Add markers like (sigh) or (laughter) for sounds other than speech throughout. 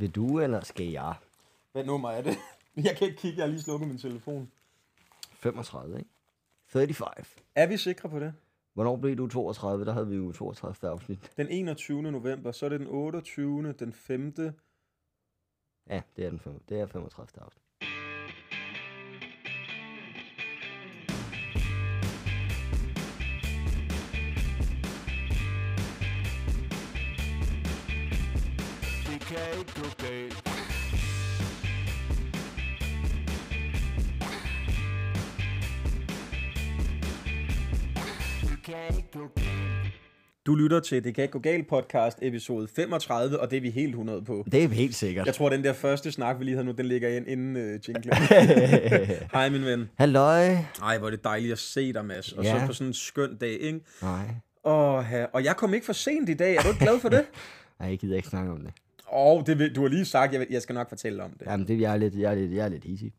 Vil du, eller skal jeg? Hvad nummer er det? (laughs) Jeg kan ikke kigge, jeg har lige slukket min telefon. 35, ikke? 35. Er vi sikre på det? Hvornår blev du 32? Der havde vi jo 32 afsnit. Den 21. november, så er det den 28. den 5. Ja, det er, den fem, det er 35 afsnit. Galt. Du lytter til Det kan ikke gå galt podcast, episode 35, og det er vi helt 100 på. Det er helt sikkert. Jeg tror, den der første snak, vi lige havde nu, den ligger ind inden uh, jinglen. (laughs) Hej, min ven. Halløj. Ej, hvor er det dejligt at se dig, Mads. Og Ja. så på sådan en skøn dag, ikke? Nej. Og, og jeg kom ikke for sent i dag. Er du ikke glad for det? (laughs) Nej, jeg gider ikke snakke om det. Oh, det vil, du har lige sagt, jeg, jeg skal nok fortælle om det. Jamen, det, jeg, er lidt, jeg, er lidt, jeg er lidt hissig.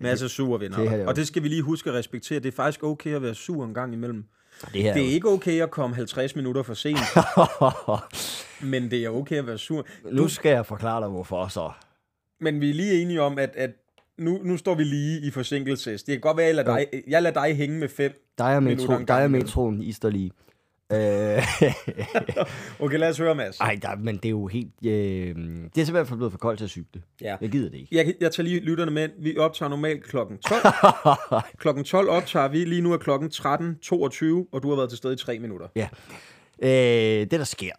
Mads er sur, venner. det og det skal vi lige huske at respektere. Det er faktisk okay at være sur en gang imellem. Det her Det er ikke okay at komme 50 minutter for sent, (laughs) men det er okay at være sur. nu skal jeg forklare dig, hvorfor så. Men vi er lige enige om, at, at nu, nu står vi lige i forsinkelses. Det kan godt være, at jeg lader dig, jeg lader dig hænge med fem. Dig og, Minutter metro, og imellem. metroen, I lige. Øh, (laughs) Okay, lad os høre, Mads. ej, der, men det er jo helt... Øh, det er simpelthen blevet for koldt til at cykle. Ja. Jeg gider det ikke. Jeg, jeg tager lige lytterne med. Vi optager normalt klokken 12. (laughs) klokken 12 optager vi. Lige nu er klokken 13.22, og du har været til stede i 3 minutter. Ja. Øh, det, der sker,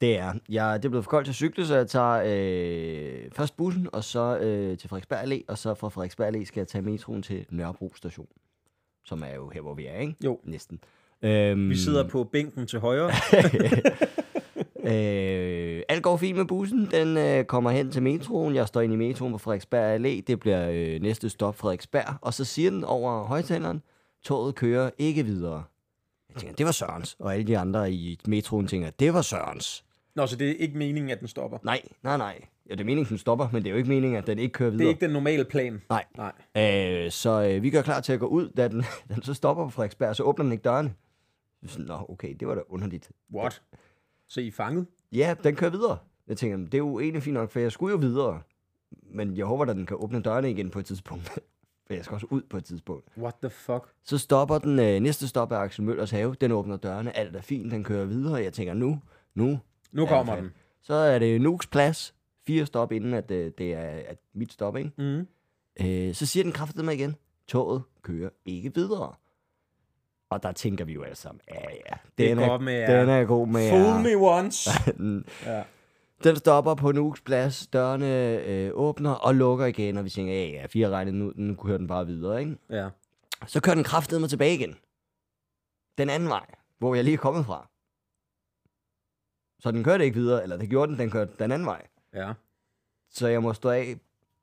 det er, jeg, det er blevet for koldt til at cykle, så jeg tager øh, først bussen, og så øh, til Frederiksberg Allé, og så fra Frederiksberg Allé skal jeg tage metroen til Nørrebro station, som er jo her, hvor vi er, ikke? Jo. Næsten. Øhm, Vi sidder på bænken til højre. (laughs) Øh, alt går fint med bussen. Den øh, kommer hen til metroen. Jeg står inde i metroen på Frederiksberg Allé. Det bliver øh, næste stop Frederiksberg. Og så siger den over højtaleren, toget kører ikke videre. Jeg tænker, det var Sørens. Og alle de andre i metroen tænker, det var Sørens. Nå, så det er ikke meningen, at den stopper. Nej, nej, nej. Ja, det er meningen, den stopper, men det er jo ikke meningen, at den ikke kører Det videre. er ikke den normale plan. Nej. Nej. Øh, så øh, vi gør klar til at gå ud, da den, (laughs) den så stopper på Frederiksberg, så åbner den ikke dørene. Så sådan, Nå, okay, det var da underligt. What? Så I er fanget? Ja, den kører videre. Jeg tænker, det er jo egentlig fint nok, for jeg skulle jo videre. Men jeg håber, at den kan åbne dørene igen på et tidspunkt. (laughs) for jeg skal også ud på et tidspunkt. What the fuck? Så stopper den, øh, næste stop er Axel Møllers have. Den åbner dørene, alt er fint, den kører videre. Jeg tænker, nu, nu. Nu er kommer den. Så er det Nuks plads. Fire stop inden, at øh, det er at mit stop, ikke? Mm. Øh, så siger den kraftet mig igen, toget kører ikke videre. Og der tænker vi jo alle sammen, ja ja, Det er den godt med den er god med Fool jer. me once. (laughs) Den- ja. Den stopper på Nuks plads, dørene øh, åbner og lukker igen, og vi tænker, ja ja, fire regnet, nu, nu kører den bare videre, ikke? ja. Så kører den kraftet mig tilbage igen. Den anden vej, hvor jeg lige er kommet fra. Så den kørte ikke videre, eller det gjorde den, den kørte den anden vej. Ja. Så jeg må stå af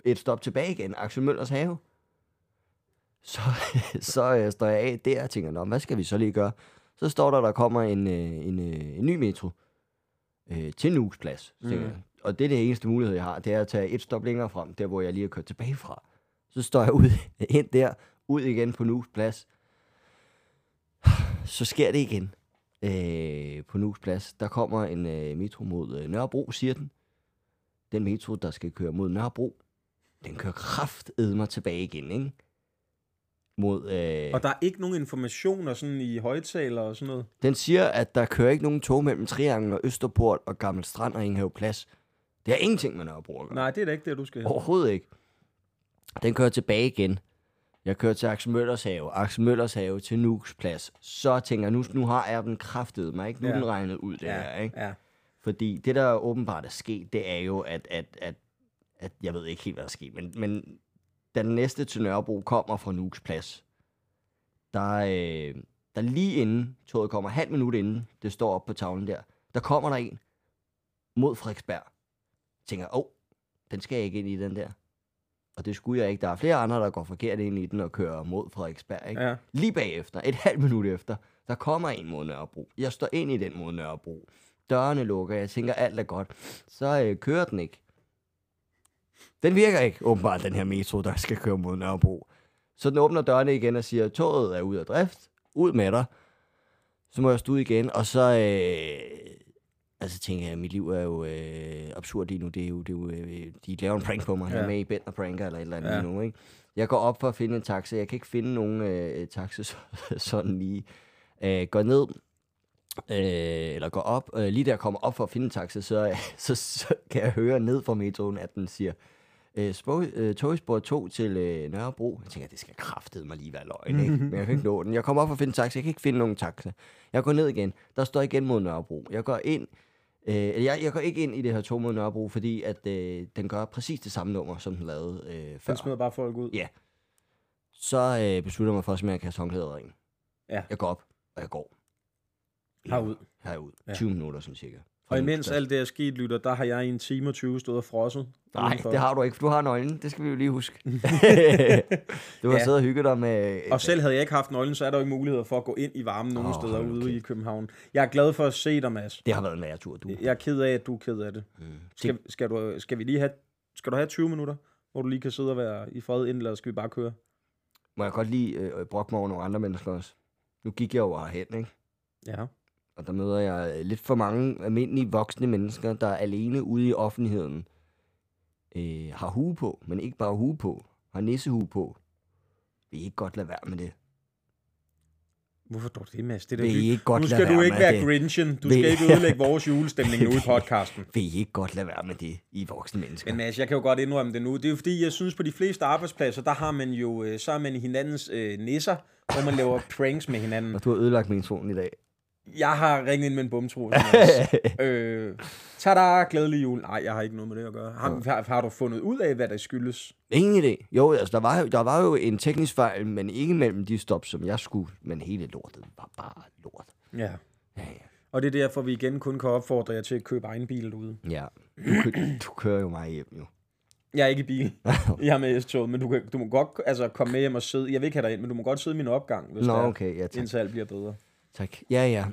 et stop tilbage igen, Axel Møllers have. Så, (laughs) så øh, står jeg af der og tænker, Nå, hvad skal vi så lige gøre? Så står der, der kommer en, øh, en, øh, en ny metro øh, til Nuks plads. Jeg, Og det er det eneste mulighed, jeg har, det er at tage et stop længere frem, der hvor jeg lige har kørt tilbage fra. Så står jeg ud, (laughs) ind der, ud igen på Nuks plads. Så sker det igen øh, på Nuks plads. Der kommer en øh, metro mod øh, Nørrebro, siger den. Den metro, der skal køre mod Nørrebro, den kører kraftedmer tilbage igen, ikke? Mod, øh, Og der er ikke nogen informationer sådan i højtaler og sådan noget. den siger, at der kører ikke nogen tog mellem Triangel og Østerport og Gammel Strand og Ingenhav Plads. Det har ingenting med Nørrebro at gøre. Nej, det er da ikke det, du skal. Overhovedet ikke. Den kører tilbage igen. Jeg kører til Axel Møllers have. Axel Møllers have til Nuks plads. Så tænker jeg, nu, nu har jeg den kraftet mig, ikke? Nu er Ja. den regnet ud, det ja, her, ikke? ja. Fordi det, der åbenbart er sket, det er jo, at, at, at, at jeg ved ikke helt, hvad der er sket, men, men da den næste til Nørrebro kommer fra Nuks plads, der, øh, der lige inden toget kommer, halv minut inden det står op på tavlen der, der kommer der en mod Frederiksberg. Jeg tænker, åh, oh, den skal jeg ikke ind i, den der. Og det skulle jeg ikke. Der er flere andre, der går forkert ind i den og kører mod Frederiksberg. Ikke? ja. Lige bagefter, et halvt minut efter, der kommer en mod Nørrebro. Jeg står ind i den mod Nørrebro. Dørene lukker, jeg tænker, alt er godt. Så øh, kører den ikke. Den virker ikke, åbenbart, den her metro, der skal køre mod Nørrebro. Så den åbner dørene igen og siger, toget er ude af drift. Ud med dig. Så må jeg stå ud igen, og så... Øh, Altså tænker jeg, mit liv er jo øh, absurd lige nu. Det er jo, det er jo øh, de laver en prank på mig. Ja. Jeg er med i Bent og Pranker eller et eller andet Ja. nu, ikke? Jeg går op for at finde en taxa. Jeg kan ikke finde nogen øh, taxa så- sådan lige. Øh, går ned, øh, eller går op. Øh, lige da jeg kommer op for at finde en taxa, så, (laughs) så, så kan jeg høre ned fra metroen, at den siger, øh, spor, øh, togspor 2 til øh, Nørrebro. Jeg tænker, det skal kraftede mig lige være løgn, ikke? Men jeg kan ikke nå den. Jeg kommer op for at finde en taxa. Jeg kan ikke finde nogen taxa. Jeg går ned igen. Der står igen mod Nørrebro. Jeg går ind. Øh, jeg, jeg går ikke ind i det her tog mod Nørrebro, fordi at øh, den gør præcis det samme nummer, som den lavede øh, før. Den smider bare folk ud. Ja. Så øh, beslutter jeg mig for, at jeg kan have håndklæder. Ja. Jeg går op, og jeg går. Herud. Herud. Ja. 20 minutter, sådan cirka. Og imens alt det er sket, lytter, der har jeg i en time og 20 stået og frosset. Nej, udenfor. det har du ikke, for du har nøglen. Det skal vi jo lige huske. (laughs) du har Ja. siddet og hygget dig med... Og selv havde jeg ikke haft nøglen, så er der jo ikke mulighed for at gå ind i varmen nogen oh, steder nu ude i. København. Jeg er glad for at se dig, Mads. Det har været en lærertur, du. Jeg er ked af, at du er ked af det. Mm. Skal, skal, du, skal vi lige have, skal du have 20 minutter, hvor du lige kan sidde og være i fred inden, eller skal vi bare køre? Må jeg godt lige øh, brokke mig over nogle andre mennesker også. Nu gik jeg jo herhen, ikke? Ja. Og der møder jeg øh, lidt for mange almindelige voksne mennesker, der er alene ude i offentligheden. Øh, har hue på, men ikke bare hue på. Har nissehue på. Vil I ikke godt lade være med det? Hvorfor dog det, Mads? Det er da Vil I ikke godt nu skal du ikke være det? Grinchen. Du Vil- skal ikke ødelægge vores julestemning nu i (laughs) podcasten. Vil I ikke godt lade være med det, I voksne mennesker? Men Mads, jeg kan jo godt indrømme det nu. Det er jo fordi, jeg synes på de fleste arbejdspladser, der har man jo, øh, så er man i hinandens øh, nisser, hvor man laver (laughs) pranks med hinanden. Og du har ødelagt min telefon i dag. Jeg har ringet ind med en bumtro. (laughs) øh, tada, glædelig jul. Nej, jeg har ikke noget med det at gøre. Har, har, har du fundet ud af, hvad der skyldes? Ingen idé. Jo, altså, der var, jo- der var jo en teknisk fejl, men ikke mellem de stop, som jeg skulle. Men hele lortet var bare lort. Ja. Ja, ja. Og det er derfor, vi igen kun kan opfordre jer til at købe egen bil derude. ja. Du, kø- (clears throat) du kører jo mig hjem, jo. Jeg er ikke i bil. (laughs) Jeg er med S-toget, men du, kan, du må godt altså, komme med hjem og sidde. Jeg vil ikke have dig ind, men du må godt sidde i min opgang, hvis Nå, det er, okay. Ja, tak. indtil alt bliver bedre. Tak. Ja, ja.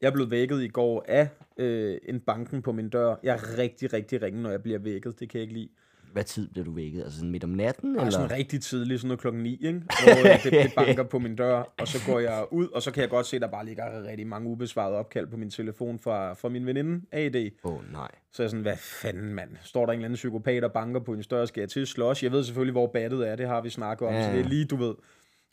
Jeg blev vækket i går af øh, en banken på min dør. Jeg er rigtig, rigtig ringe, når jeg bliver vækket. Det kan jeg ikke lide. Hvad tid blev du vækket? Altså sådan midt om natten, eller? sådan rigtig tidligt, sådan noget klokken 9, ikke? (laughs) hvor øh, det, det banker på min dør, og så går jeg ud, og så kan jeg godt se, at der bare ligger rigtig mange ubesvarede opkald på min telefon fra, fra min veninde, AD. Åh, oh, nej. Så er jeg sådan, hvad fanden, mand? Står der en eller anden psykopat og banker på en større skal jeg til slås? Jeg ved selvfølgelig, hvor battet er, det har vi snakket om, ja. Så det er lige, du ved,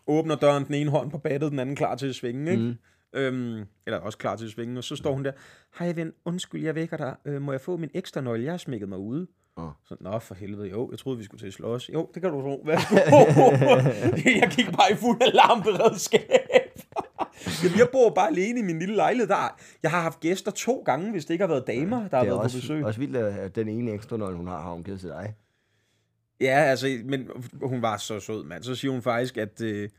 åbner døren den ene hånd på battet, den anden klar til at svinge, ikke? Mm. Øhm, eller også klar til at svinge, og så står hun der, hej ven, undskyld, jeg vækker dig, øh, må jeg få min ekstra nøgle, jeg har smækket mig ude. Åh. Så, nå, for helvede, jo, jeg troede, vi skulle til at slås. Jo, det kan du tro. (laughs) (laughs) Jeg gik bare i fuld alarmberedskab. (laughs) Jamen, jeg bor bare alene i min lille lejlighed. Der er, jeg har haft gæster to gange, hvis det ikke har været damer, der har Det er været også, på besøg. også vildt, at den ene ekstra nøgle, hun har, har hun givet til dig. Ja, altså, men hun var så sød, mand. Så siger hun faktisk, at øh,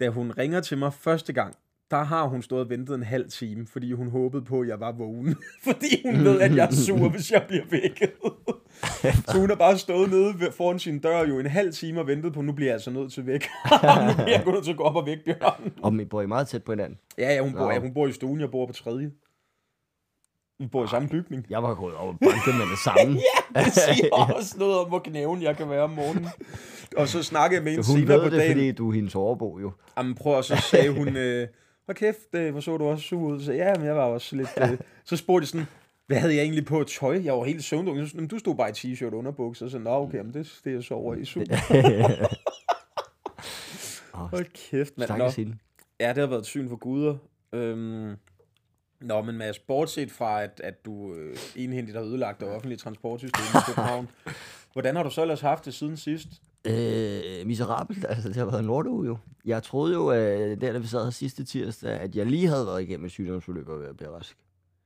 da hun ringer til mig første gang, der har hun stået og ventet en halv time, fordi hun håbede på, at jeg var vågen. (laughs) fordi hun ved, at jeg er sur, hvis jeg bliver vækket. (laughs) så hun har bare stået nede foran sin dør jo en halv time og ventet på, nu bliver jeg altså nødt til væk. (laughs) nu bliver jeg nødt til at gå op og væk, Bjørn. Og I bor I meget tæt på hinanden. Ja, ja, hun bor, ja, hun bor i stuen, jeg bor på tredje. Vi bor i samme bygning. Jeg var gået over banket med det samme. ja, det siger også noget om, hvor knæven jeg kan være om morgenen. Og så snakkede jeg med hende Hun senere på ved det, dagen. fordi du er hendes overbo, jo. Jamen prøv, og så sagde hun, øh, hvor kæft, øh, hvor så du også sur ud. Så ja, men jeg var også lidt... Øh. (laughs) Så spurgte de sådan, hvad havde jeg egentlig på tøj? Jeg var helt søvndunken. Så, "Jamen, du stod bare i t-shirt og underbukser. Så nå, okay, men det, det er så over i super. (laughs) Hold kæft, mand. Nå. Ja, det har været et syn for guder. Øhm, nå, men Mads, bortset fra, at, at du øh, enhændigt har ødelagt det offentlige transportsystem i København, (laughs) hvordan har du så ellers haft det siden sidst? Øh, miserabelt. (laughs) Altså, det har været en lorteuge jo. Jeg troede jo, at der, da vi sad her sidste tirsdag, at jeg lige havde været igennem et sygdomsforløb og været blive rask.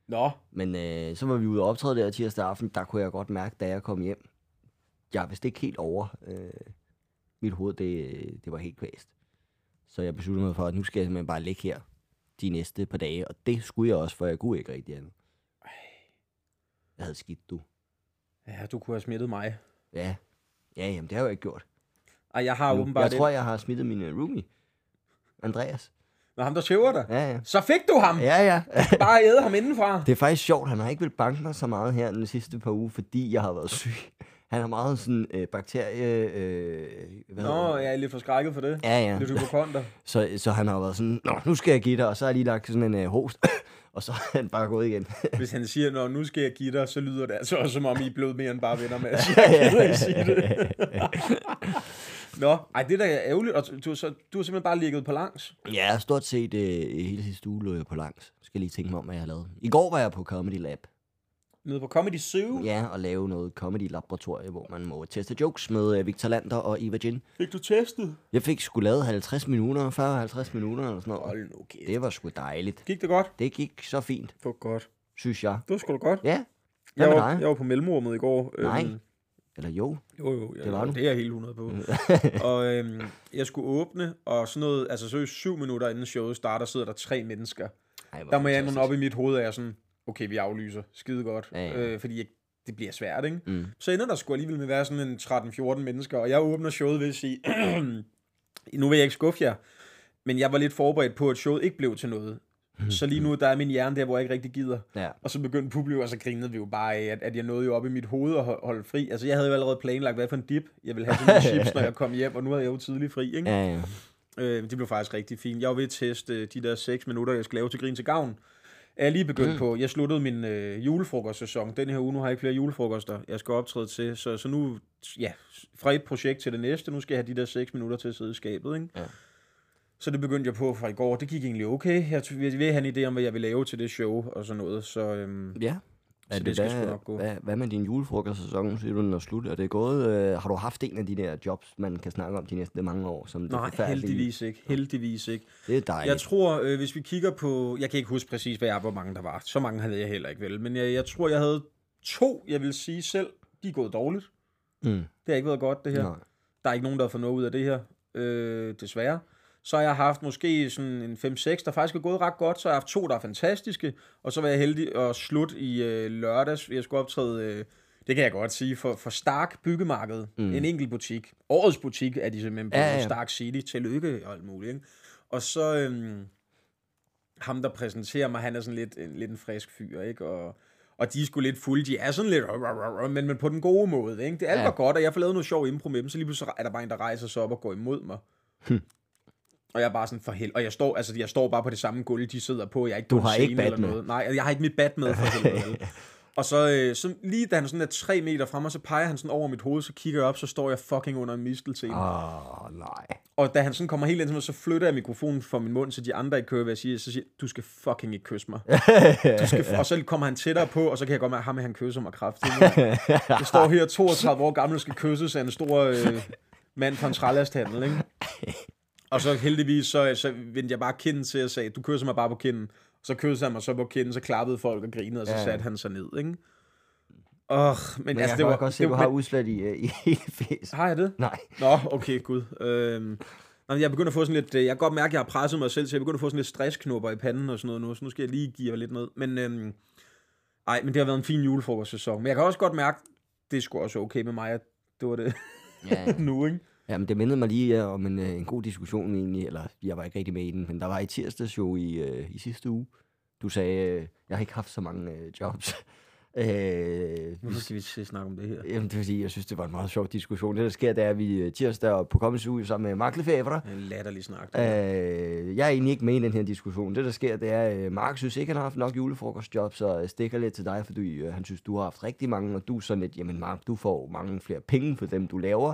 Nå, Men øh, så var vi ude og optræde der tirsdag aften. Der kunne jeg godt mærke, da jeg kom hjem. Jeg er vist ikke helt over. Øh, mit hoved, det, det var helt kvæst. Så jeg besluttede mig for, at nu skal jeg simpelthen bare ligge her de næste par dage. Og det skulle jeg også, for jeg kunne ikke rigtig andet. Jeg havde skidt, du. ja, du kunne have smittet mig. Ja. Ja, jamen det har jeg jo ikke gjort. Ej, jeg har Nu. åbenbart Jeg det. tror, jeg har smittet min øh, roomie. Andreas. Nå, ham der tæver dig. Ja, ja. Så fik du ham. Ja, ja. (laughs) Bare æde ham indenfra. Det er faktisk sjovt, han har ikke vil banke mig så meget her den sidste par uger, fordi jeg har været syg. Han er meget sådan øh, bakterie... Øh, hvad Nå, jeg er lidt forskrækket for det. Ja, ja. Lidt hypokonter. (laughs) Så, så han har været sådan, Nå, nu skal jeg give dig, og så har jeg lige lagt sådan en øh, host. Og så er han bare gået igen. (laughs) Hvis han siger, når nu skal jeg give dig, så lyder det altså også, som om I er blevet mere end bare venner med. Altså, (laughs) jeg kan ikke sige det. Nå, ej, det der er ærgerligt. Og du, så, du har simpelthen bare ligget på langs. ja, stort set øh, hele sidste uge lå jeg på langs. Skal lige tænke mig om, hvad jeg har lavet. I går var jeg på Comedy Lab. Nede på Comedy Zoo. Ja, og lave noget comedy-laboratorie, hvor man må teste jokes med øh, Victor Lander og Eva Jin. Fik du testet? Jeg fik sgu lavet 50 minutter, 40-50 minutter eller sådan noget. Hold nu kæft. Det var sgu dejligt. Gik det godt? Det gik så fint, Det var godt. synes jeg. Det var sgu da godt. Ja, Jeg hvad med var, dig? jeg var på mellemrummet i går. Nej. Øhm, Eller jo. Jo, jo, ja, Det var du. det er jeg helt 100 på. (laughs) og øhm, jeg skulle åbne, og sådan noget, altså så syv minutter inden showet starter, sidder der tre mennesker. Ej, Der må jeg indrømme op i mit hoved, at jeg er sådan, okay, vi aflyser, skide godt, Ja, ja. Øh, fordi jeg, det bliver svært, ikke? Mm. Så ender der sgu alligevel med at være sådan en 13-14 mennesker, og jeg åbner showet ved at sige, (clears throat) nu vil jeg ikke skuffe jer, men jeg var lidt forberedt på, at showet ikke blev til noget. Så lige nu, der er min hjerne der, hvor jeg ikke rigtig gider. Ja. Og så begyndte publikum, og så grinede vi jo bare af, at, at jeg nåede jo op i mit hoved og holde fri. Altså, jeg havde jo allerede planlagt, hvad for en dip jeg ville have til mine (laughs) chips, når jeg kom hjem, og nu er jeg jo tidlig fri, ikke? Ja, ja. Øh, det blev faktisk rigtig fint. Jeg var ved at teste øh, de der 6 minutter, jeg skal lave til Grin til Gavn. Er jeg lige begyndt mm. på. Jeg sluttede min øh, julefrokostsæson. Den her uge, nu har jeg ikke flere julefrokoster, jeg skal optræde til. Så, så nu, ja, fra et projekt til det næste, nu skal jeg have de der 6 minutter til at sidde i skabet, ikke? Ja. Så det begyndte jeg på fra i går. Det gik egentlig okay. Jeg vil vil have en idé om, hvad jeg vil lave til det show og sådan noget. Så øhm, ja. Så det, det skal hvad, nok gå. Hvad, hvad med din julefrokostsæson, siger du, den er slut? Er det gået? Øh, har du haft en af de der jobs, man kan snakke om de næste mange år? Som det nej, forfærdelige? heldigvis ikke. Heldigvis ikke. Det er dejligt. Jeg tror, øh, hvis vi kigger på... Jeg kan ikke huske præcis, hvad jeg, hvor mange der var. Så mange havde jeg heller ikke vel. Men jeg, jeg tror, jeg havde to, jeg vil sige selv. De er gået dårligt. Mm. Det har ikke været godt, det her. Nej. Der er ikke nogen, der har fået noget ud af det her. Øh, desværre. Så har jeg haft måske sådan en 5-6, der faktisk er gået ret godt. Så har jeg haft to, der er fantastiske. Og så var jeg heldig at slutte i øh, lørdags. Jeg skulle optræde, øh, det kan jeg godt sige, for, for Stark Byggemarked. Mm. En enkelt butik. Årets butik er de simpelthen på Ja, ja. Stark City. Tillykke og alt muligt. Ikke? Og så øhm, ham, der præsenterer mig, han er sådan lidt en, lidt en frisk fyr, ikke? Og, og de er sgu lidt fulde. De er sådan lidt, men, men på den gode måde, ikke? Det er alt Ja. ja. godt, og jeg får lavet noget sjov impro med dem, så lige pludselig er der bare en, der rejser sig op og går imod mig. Og jeg er bare sådan for held. Og jeg står, altså, jeg står bare på det samme gulv, de sidder på. Jeg er ikke Du på har ikke bat eller med. noget. Nej, jeg har ikke mit bat med for (laughs) helvede. Og så, øh, så lige da han sådan er tre meter frem, og så peger han sådan over mit hoved, så kigger jeg op, så står jeg fucking under en mistelten. Åh, oh, nej. Og da han sådan kommer helt ind til mig, så flytter jeg mikrofonen fra min mund, så de andre ikke kører, hvad jeg siger. Så siger du skal fucking ikke kysse mig. Du skal, og så kommer han tættere på, og så kan jeg godt mærke, at ham han kysser mig kraftigt. Jeg står her (laughs) 32 år gammel skal kysses af en stor øh, mand fra en trælasthandel, ikke? (laughs) Og så heldigvis, så, så vendte jeg bare kinden til og sagde, du kysser mig bare på kinden. Så kyssede han mig så på kinden, så klappede folk og grinede, og så Ja. satte han sig ned, ikke? Åh, men, Men altså, jeg det kan var... godt se, det, du har men- udslæt i, øh, i (laughs) hele fæs. Har jeg det? Nej. Nå, okay, gud. Øhm, nej, men jeg begynder at få sådan lidt... øh, Jeg kan godt mærke, at jeg har presset mig selv, så jeg begynder at få sådan lidt stressknopper i panden og sådan noget nu, så nu skal jeg lige give lidt noget. Men, øhm, ej, men det har været en fin julefrokostsæson. Men jeg kan også godt mærke, det er sgu også okay med mig, at det var det Ja, (laughs) nu, ikke? Jamen, det mindede mig lige øh, om en, øh, en god diskussion egentlig, eller jeg var ikke rigtig med i den, men der var i tirsdags jo i, øh, i sidste uge. Du sagde, øh, jeg har ikke haft så mange øh, jobs. (laughs) øh, Hvorfor skal vi til snakke om det her? Jamen, det vil sige, jeg synes, det var en meget sjov diskussion. Det, der sker, det er, at vi øh, tirsdag og på Comedy Zoo sammen med Mark Lefebvre. En latterlig snak. Øh, jeg er egentlig ikke med i den her diskussion. Det, der sker, det er, at Mark synes ikke, han har haft nok julefrokostjob, så stikker lidt til dig, fordi øh, han synes, du har haft rigtig mange, og du er sådan lidt, jamen Mark, du får mange flere penge for dem, du laver.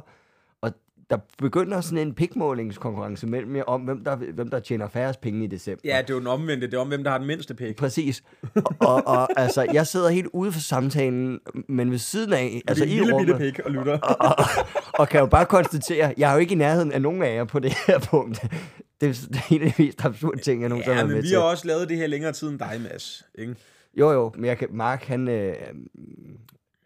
Og der begynder sådan en pikmålingskonkurrence mellem jer om, hvem der, hvem der tjener færrest penge i december. Ja, det er jo den omvendte. Det er om, hvem der har den mindste pik. Præcis. Og, og, og (laughs) altså, jeg sidder helt ude for samtalen, men ved siden af, altså det er i lille bitte rummet, pik og lytter. og, og kan jo bare konstatere, jeg er jo ikke i nærheden af nogen af jer på det her punkt. Det er det er en af de mest absurde ting, jeg nogensinde har Ja, men med vi til. har også lavet det her længere tid end dig, Mads. Ikke? Jo, jo, men jeg kan, Mark, han... Øh,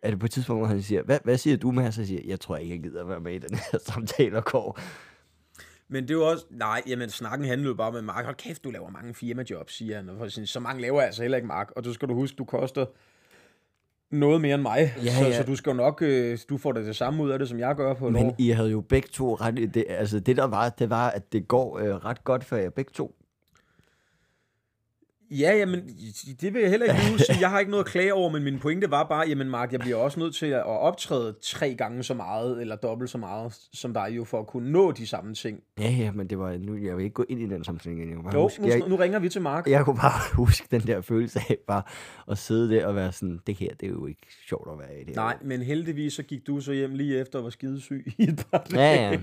er det på et tidspunkt, hvor han siger, hvad, hvad siger du, Mads? Jeg siger, jeg tror ikke, jeg gider være med i den her (laughs) samtale og går. Men det er også... Nej, jamen snakken handler jo bare med Mark. Hold kæft, du laver mange firmajobs, siger han. Og for sådan, så mange laver jeg altså heller ikke, Mark. Og du skal du huske, du koster noget mere end mig. Ja, så, ja. så du skal jo nok... Øh, du får det det samme ud af det, som jeg gør på et Men år. I havde jo begge to ret... Det, altså, det der var, det var, at det går øh, ret godt for jer begge to. Ja, jamen, det vil jeg heller ikke nu sige. Jeg har ikke noget at klage over, men min pointe var bare, jamen Mark, jeg bliver også nødt til at optræde tre gange så meget, eller dobbelt så meget, som dig jo, for at kunne nå de samme ting. Ja, ja, men det var, nu, jeg vil ikke gå ind i den sammenhæng igen. Jeg, bare Jo, huske, nu, jeg, nu ringer vi til Mark. jeg kunne bare (laughs) huske den der følelse af bare at sidde der og være sådan, det her, det er jo ikke sjovt at være i det. her." Nej, men heldigvis så gik du så hjem lige efter og var skidesyg i et par dage. Ja, ja.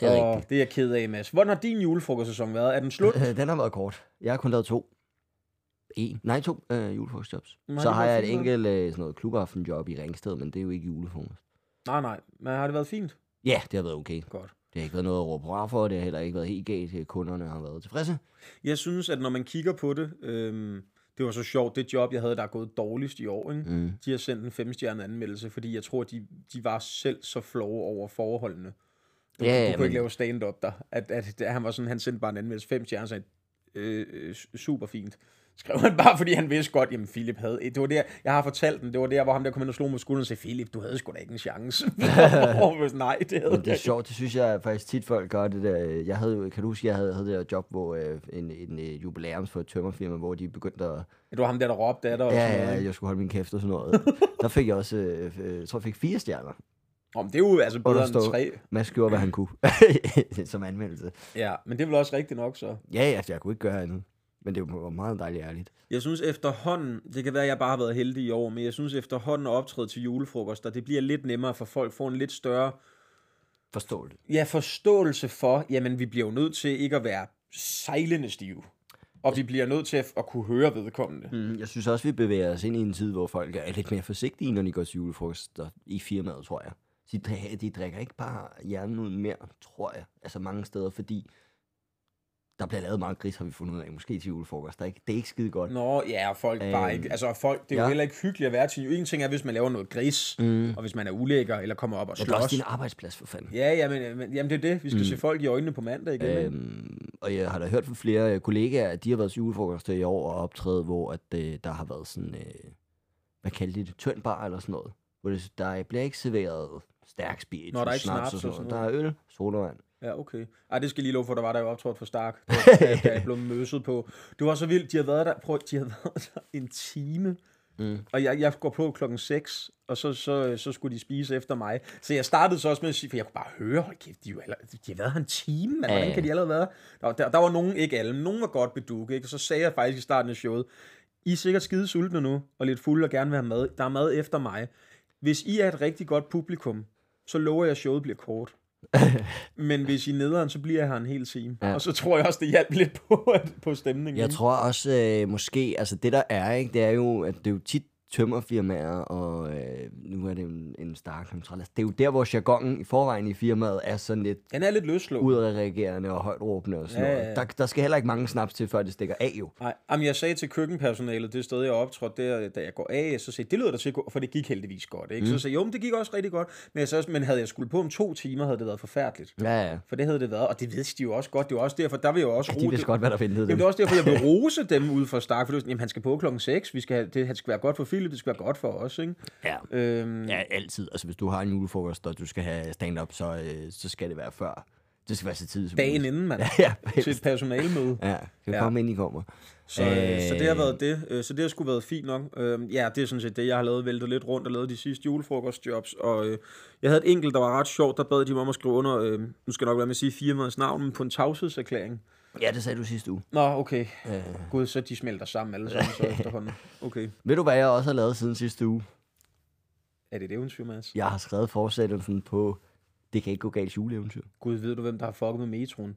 Det er og rigtigt. det er jeg ked af, Mads. Hvordan har din julefrokostsæson været? Er den slut? (laughs) Den har været kort. Jeg har kun lavet to. En. Nej, to øh, julefrokostjobs. Så har jeg et enkelt øh, sådan noget klubaftenjob i Ringsted, men det er jo ikke julefrokost. Nej, nej. Men har det været fint? Ja, det har været okay. Godt. Det har ikke været noget at råbe hurra for, det har heller ikke været helt galt. Kunderne har været tilfredse. Jeg synes, at når man kigger på det, øhm, det var så sjovt, det job, jeg havde, der er gået dårligst i år, ikke? Mm. de har sendt en femstjernet anmeldelse, fordi jeg tror, de, de var selv så flove over forholdene. Du, Ja, du ja, kunne men- ikke lave stand-up der. At, at, at, han var sådan, han sendte bare en anmeldelse, fem stjerner, sagde, øh, øh, super fint. Skrev han bare, fordi han vidste godt, jamen Philip havde, det var der, jeg har fortalt den, det var der, hvor ham der kom ind og slog mig skulderen og sagde, Philip, du havde sgu da ikke en chance. (laughs) (laughs) Nej, det havde Men det er sjovt, det synes jeg faktisk tit folk gør det der. Jeg havde, kan du huske, jeg havde, havde det der job, hvor øh, en, en øh, jubilæums for et tømmerfirma, hvor de begyndte at... Det var ham der, der råbte af dig. og Ja, ja, jeg skulle holde min kæft og sådan noget. der fik jeg også, øh, øh, jeg tror jeg fik fire stjerner. Om det er jo altså bedre end tre. Mads gjorde, hvad han kunne. (laughs) Som anmeldelse. Ja, men det er vel også rigtigt nok så. Ja, ja, jeg kunne ikke gøre andet. Men det var meget dejligt ærligt. Jeg synes efterhånden, det kan være, at jeg bare har været heldig i år, men jeg synes efterhånden at optræde til julefrokoster, det bliver lidt nemmere, for folk får en lidt større Forståeligt. ja, forståelse for, jamen vi bliver jo nødt til ikke at være sejlende stive. Og vi bliver nødt til at, at kunne høre vedkommende. Mm, jeg synes også, vi bevæger os ind i en tid, hvor folk er lidt mere forsigtige, når de går til julefrokoster i firmaet, tror jeg. De, de drikker ikke bare hjernen ud mere, tror jeg. Altså mange steder, fordi der bliver lavet meget gris, har vi fundet ud af. Måske til julefrokost. Der er ikke, det er ikke skide godt. Nå, ja, og folk øhm, bare ikke, altså folk, det er jo ja. heller ikke hyggeligt at være til. En ting er, hvis man laver noget gris, Mm. og hvis man er ulækker, eller kommer op og Men det er også slås. din arbejdsplads, for fanden. Ja, ja, men, men jamen, det er det. Vi skal Mm. se folk i øjnene på mandag igen. Øhm, og jeg har da hørt fra flere øh, kollegaer, at de har været til julefrokoster i år og optrædet, hvor at, øh, der har været sådan, øh, hvad kalder de det, tynd bar eller sådan noget. Hvor det, der bliver ikke serveret stærk spiritus, Nå, der er ikke snaps og og sådan noget. Der er øl, sodavand. Ja, okay. Ej, det skal lige love for, der var der jo optrådt for Stark. (laughs) Da jeg blev møsset på. Det var så vildt. De har været der, prøv, de har været der en time. Mm. Og jeg, jeg går på klokken 6, og så, så, så skulle de spise efter mig. Så jeg startede så også med at sige, for jeg kunne bare høre, hold kæft, de, jo aller, de har været her en time, men hvordan kan de allerede være? Der, der, der var nogen, ikke alle, nogen var godt bedukket, ikke? Og så sagde jeg faktisk i starten af showet, I er sikkert skide sultne nu, og lidt fulde og gerne vil have mad. Der er mad efter mig. Hvis I er et rigtig godt publikum, så lover jeg, at showet bliver kort. (laughs) Men hvis I er nederen, så bliver jeg her en hel time. Ja. Og så tror jeg også, det hjalp lidt på, på stemningen. Jeg tror også, øh, måske, altså det der er, ikke, det er jo, at det er jo tit tømmerfirmaer, og øh, nu er det en, en stark kontrol. Altså, det er jo der, hvor jargonen i forvejen i firmaet er sådan lidt Den er lidt løsslået. udadreagerende og højt råbende og sådan Ja, ja, ja, noget. ja. Der, der skal heller ikke mange snaps til, før det stikker af jo. Nej, jamen jeg sagde til køkkenpersonalet, det sted jeg optrådte, der, da jeg går af, så sagde det lyder da til, at gå- for det gik heldigvis godt. Ikke? Mm. Så sagde jo, men det gik også rigtig godt. Men, jeg sagde, men havde jeg skulle på om to timer, havde det været forfærdeligt. Ja, ja. For det havde det været, og det vidste de jo også godt. Det var også derfor, der vil jeg jo også De rose- vidste godt, hvad der ventede Jamen, det er også derfor, jeg vil (laughs) rose dem ud fra Stark, for det var jamen, han skal på klokken 6, vi skal det, han skal være godt for Philip, det skal være godt for os, ikke? Ja. Øhm, ja, altid. Altså, hvis du har en julefrokost, og du skal have stand-up, så, øh, så skal det være før. Det skal være så tidligt som dagen inden, mand, (laughs) Ja, til et personalmøde. ja. Kan Ja. ja. komme ind, I kommer. Så, øh, så det har Øh. været det. Øh, Så det har sgu været fint nok. Øh, ja, det er sådan set det, jeg har lavet, væltet lidt rundt og lavet de sidste julefrokostjobs. Og øh, jeg havde et enkelt, der var ret sjovt, der bad de mig om at skrive under, øh, nu skal jeg nok være med at sige firmaets navn, men på en tavshedserklæring. Ja, det sagde du sidste uge. Nå, okay. Øh. Gud, så de smelter sammen alle sammen så (laughs) efterhånden. Okay. Ved du, hvad jeg også har lavet siden sidste uge? Er det et eventyr, Mads? Jeg har skrevet forsættelsen på Det kan ikke gå galt juleeventyr. Gud, ved du, hvem der har fucket med metroen?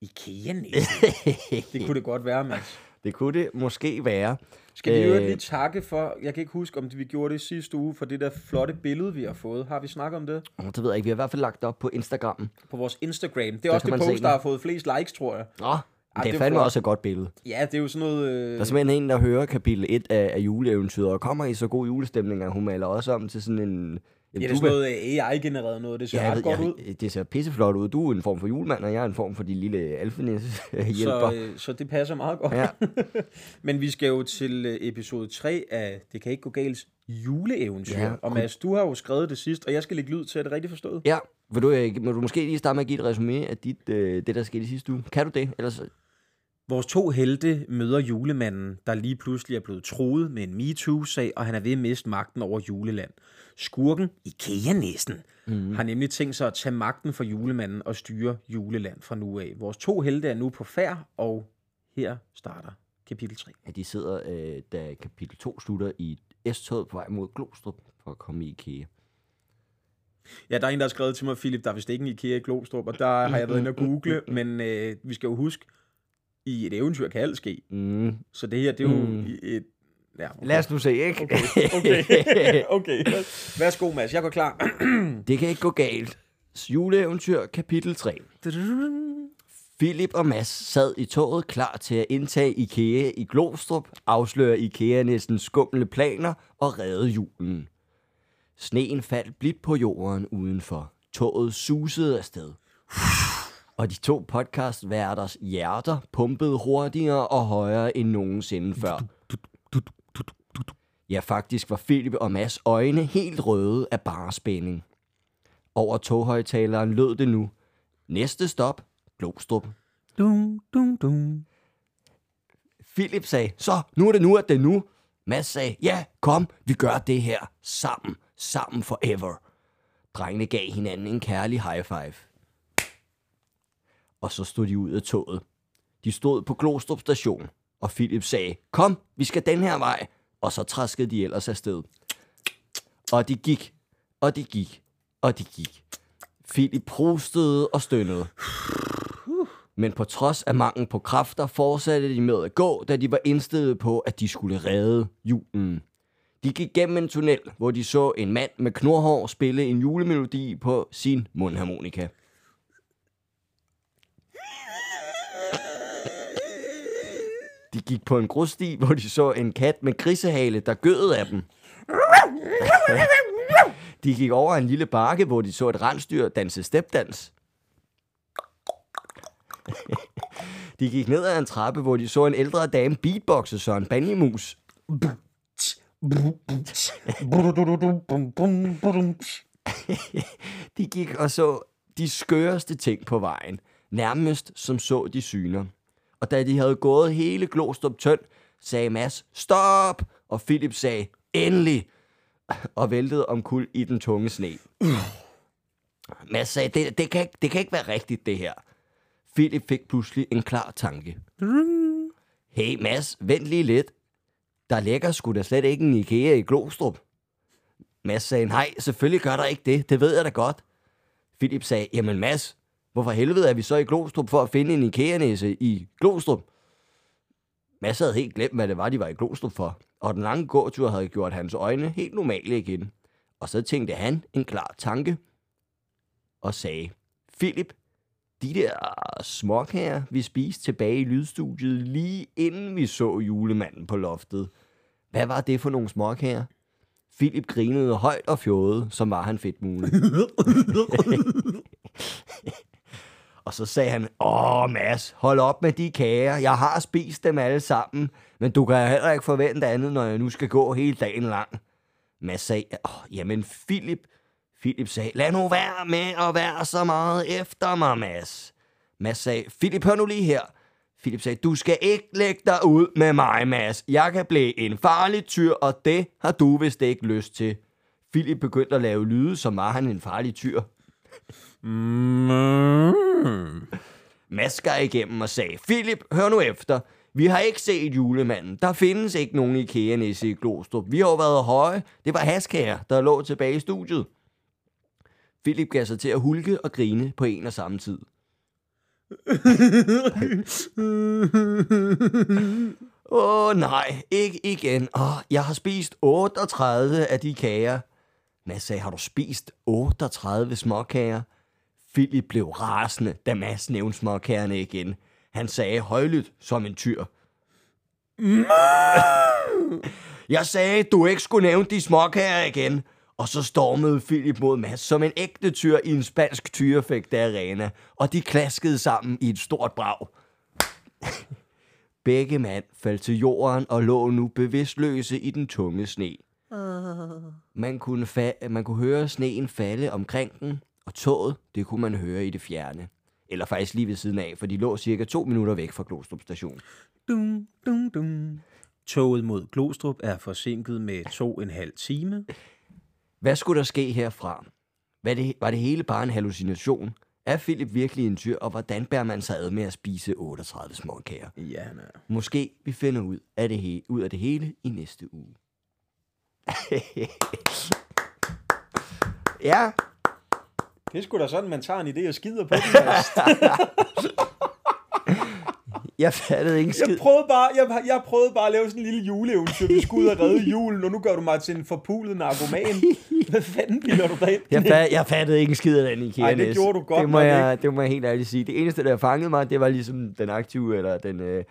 Ikea næsten. (laughs) Det kunne det godt være, Mads. Det kunne det måske være. Skal vi jo Øh. lige takke for, jeg kan ikke huske, om vi gjorde det sidste uge, for det der flotte billede, vi har fået. Har vi snakket om det? Åh, Det ved jeg ikke. Vi har i hvert fald lagt det op på Instagram. På vores Instagram. Det er også kan det post, der har fået flest likes, tror jeg. Nå, det det er fandme også et godt billede. Ja, det er jo sådan noget... Øh... Der er simpelthen en, der hører kapitel 1 af, af juleeventyret, og kommer i så god julestemning, at hun maler også om til sådan en... Ja, Jamen, det er sådan noget AI-genereret noget. Det ser Ja, ja, ret ved, godt jeg, ud. ved, det ser pisseflot ud. Du er en form for julemand, og jeg er en form for de lille alfenes hjælper. Så, øh, så det passer meget godt. Ja. (laughs) Men vi skal jo til øh, episode 3 af Det kan ikke gå galt juleeventyr. Ja, Ja, og Mads, du har jo skrevet det sidst, og jeg skal lægge lyd til, er det rigtigt forstået? ja, vil du, øh, må du måske lige starte med at give et resume af dit, øh, det, der skete i sidste uge? Kan du det? Ellers, Vores to helte møder julemanden, der lige pludselig er blevet troet med en MeToo-sag, og han er ved at miste magten over juleland. Skurken, IKEA-næsten, mm. har nemlig tænkt sig at tage magten fra julemanden og styre juleland fra nu af. Vores to helte er nu på færd, og her starter kapitel 3. at de sidder, øh, da kapitel 2 slutter, i S-toget på vej mod Glostrup for at komme i IKEA. Ja, der er en, der har skrevet til mig, Philip, der er vist ikke en IKEA i Glostrup, og der har jeg været inde og google, (laughs) men øh, vi skal jo huske, i et eventyr kan alt ske. Mm. Så det her, det er jo Mm. et... Ja, okay. Lad os nu se, ikke? Okay, okay, (laughs) okay. Værsgo, Mads, jeg går klar. (clears throat) det kan ikke gå galt. Juleeventyr, kapitel 3. Philip og Mads sad i toget klar til at indtage IKEA i Glostrup, afsløre IKEA næsten skumle planer og redde julen. Sneen faldt blidt på jorden udenfor. Toget susede afsted. Og de to podcastværters hjerter pumpede hurtigere og højere end nogensinde før. Ja, faktisk var Philip og Mads øjne helt røde af bare spænding. Over toghøjtaleren lød det nu. Næste stop, Glostrup. Dum, dum, dum. Philip sagde, så nu er det nu, at det er nu. Mads sagde, ja, kom, vi gør det her sammen. Sammen forever. Drengene gav hinanden en kærlig high five. Og så stod de ud af toget. De stod på Glostrup station, og Philip sagde, kom, vi skal den her vej. Og så traskede de ellers afsted. Og de gik, og de gik, og de gik. Philip prostede og stønnede. Men på trods af mangel på kræfter fortsatte de med at gå, da de var indstillet på, at de skulle redde julen. De gik gennem en tunnel, hvor de så en mand med knorhår spille en julemelodi på sin mundharmonika. De gik på en grussti, (laughs) hvor de så en kat med grisehale, der gød af dem. (laughs) De gik over en lille bakke, hvor de så et rensdyr danse stepdans. De gik ned ad en trappe, hvor de så en ældre dame beatboxe så en banjemus. De gik og så de skøreste ting på vejen, nærmest som så de syner. Og da de havde gået hele Glostrup Tønd, sagde Mads, stop! Og Philip sagde, endelig! Og væltede omkuld i den tunge sne. Mads sagde, det, det, kan, ikke- det kan ikke være rigtigt, det her. Philip fik pludselig en klar tanke. Hey Mads, vent lige lidt. Der ligger sgu da slet ikke en IKEA i Glostrup. Mads sagde, nej, selvfølgelig gør der ikke det. Det ved jeg da godt. Philip sagde, jamen Mads, hvorfor helvede er vi så i Glostrup for at finde en IKEA-næse i Glostrup? Mads havde helt glemt, hvad det var, de var i Glostrup for. Og den lange gåtur havde gjort hans øjne helt normale igen. Og så tænkte han en klar tanke og sagde, Philip, de der småkager, vi spiste tilbage i lydstudiet, lige inden vi så julemanden på loftet. Hvad var det for nogle småkager? Philip grinede højt og fjode, som var han fedtmule. (laughs) (laughs) og så sagde han, Åh, Mads, hold op med de kager. Jeg har spist dem alle sammen, men du kan heller ikke forvente andet, når jeg nu skal gå hele dagen lang. Mads sagde, Åh, jamen Philip, Philip sagde, lad nu være med at være så meget efter mig, Mads. Mads sagde, Philip, hør nu lige her. Philip sagde, du skal ikke lægge dig ud med mig, Mads. Jeg kan blive en farlig tyr, og det har du vist ikke lyst til. Philip begyndte at lave lyde, som var han en farlig tyr. Mm. Mads skar igennem og sagde, Philip, hør nu efter. Vi har ikke set julemanden. Der findes ikke nogen IKEA-nisse i Glostrup. Vi har jo været høje. Det var Haskær, der lå tilbage i studiet. Philip gav sig til at hulke og grine på en og samme tid. Åh oh, nej, ikke igen. Åh, oh, jeg har spist 38 af de kager. Mads sagde, har du spist 38 småkager? Philip blev rasende, da Mads nævnte småkagerne igen. Han sagde højlydt som en tyr. (laughs) Jeg sagde, du ikke skulle nævne de småkager igen. Og så stormede Philip mod Mads som en ægte tyr i en spansk tyrefægte arena, og de klaskede sammen i et stort brag. Begge mand faldt til jorden og lå nu bevidstløse i den tunge sne. Man kunne, fa- man kunne høre sneen falde omkring den, og toget, det kunne man høre i det fjerne. Eller faktisk lige ved siden af, for de lå cirka to minutter væk fra Glostrup station. Dum, dum, dum. Toget mod Glostrup er forsinket med to og en halv time. Hvad skulle der ske herfra? Var det, var det hele bare en hallucination? Er Philip virkelig en tyr, og hvordan bærer man sig ad med at spise 38 småkager? Ja, han er. Måske vi finder ud af det, he- ud af det hele i næste uge. (laughs) ja, Det er sgu da sådan, man tager en idé og skider på den. (laughs) Jeg fattede ikke skid. Jeg prøvede bare, jeg, jeg prøvede bare at lave sådan en lille juleeventyr. Vi skulle ud og (laughs) redde julen, og nu gør du mig til en forpulet narkoman. (laughs) Hvad fanden bilder du dig ind? Jeg, fa- jeg fattede ikke en skid af den IKEA Ej, det gjorde du godt det må, jeg, det må jeg helt ærligt sige. Det eneste, der fangede mig, det var ligesom den aktive, eller den øh,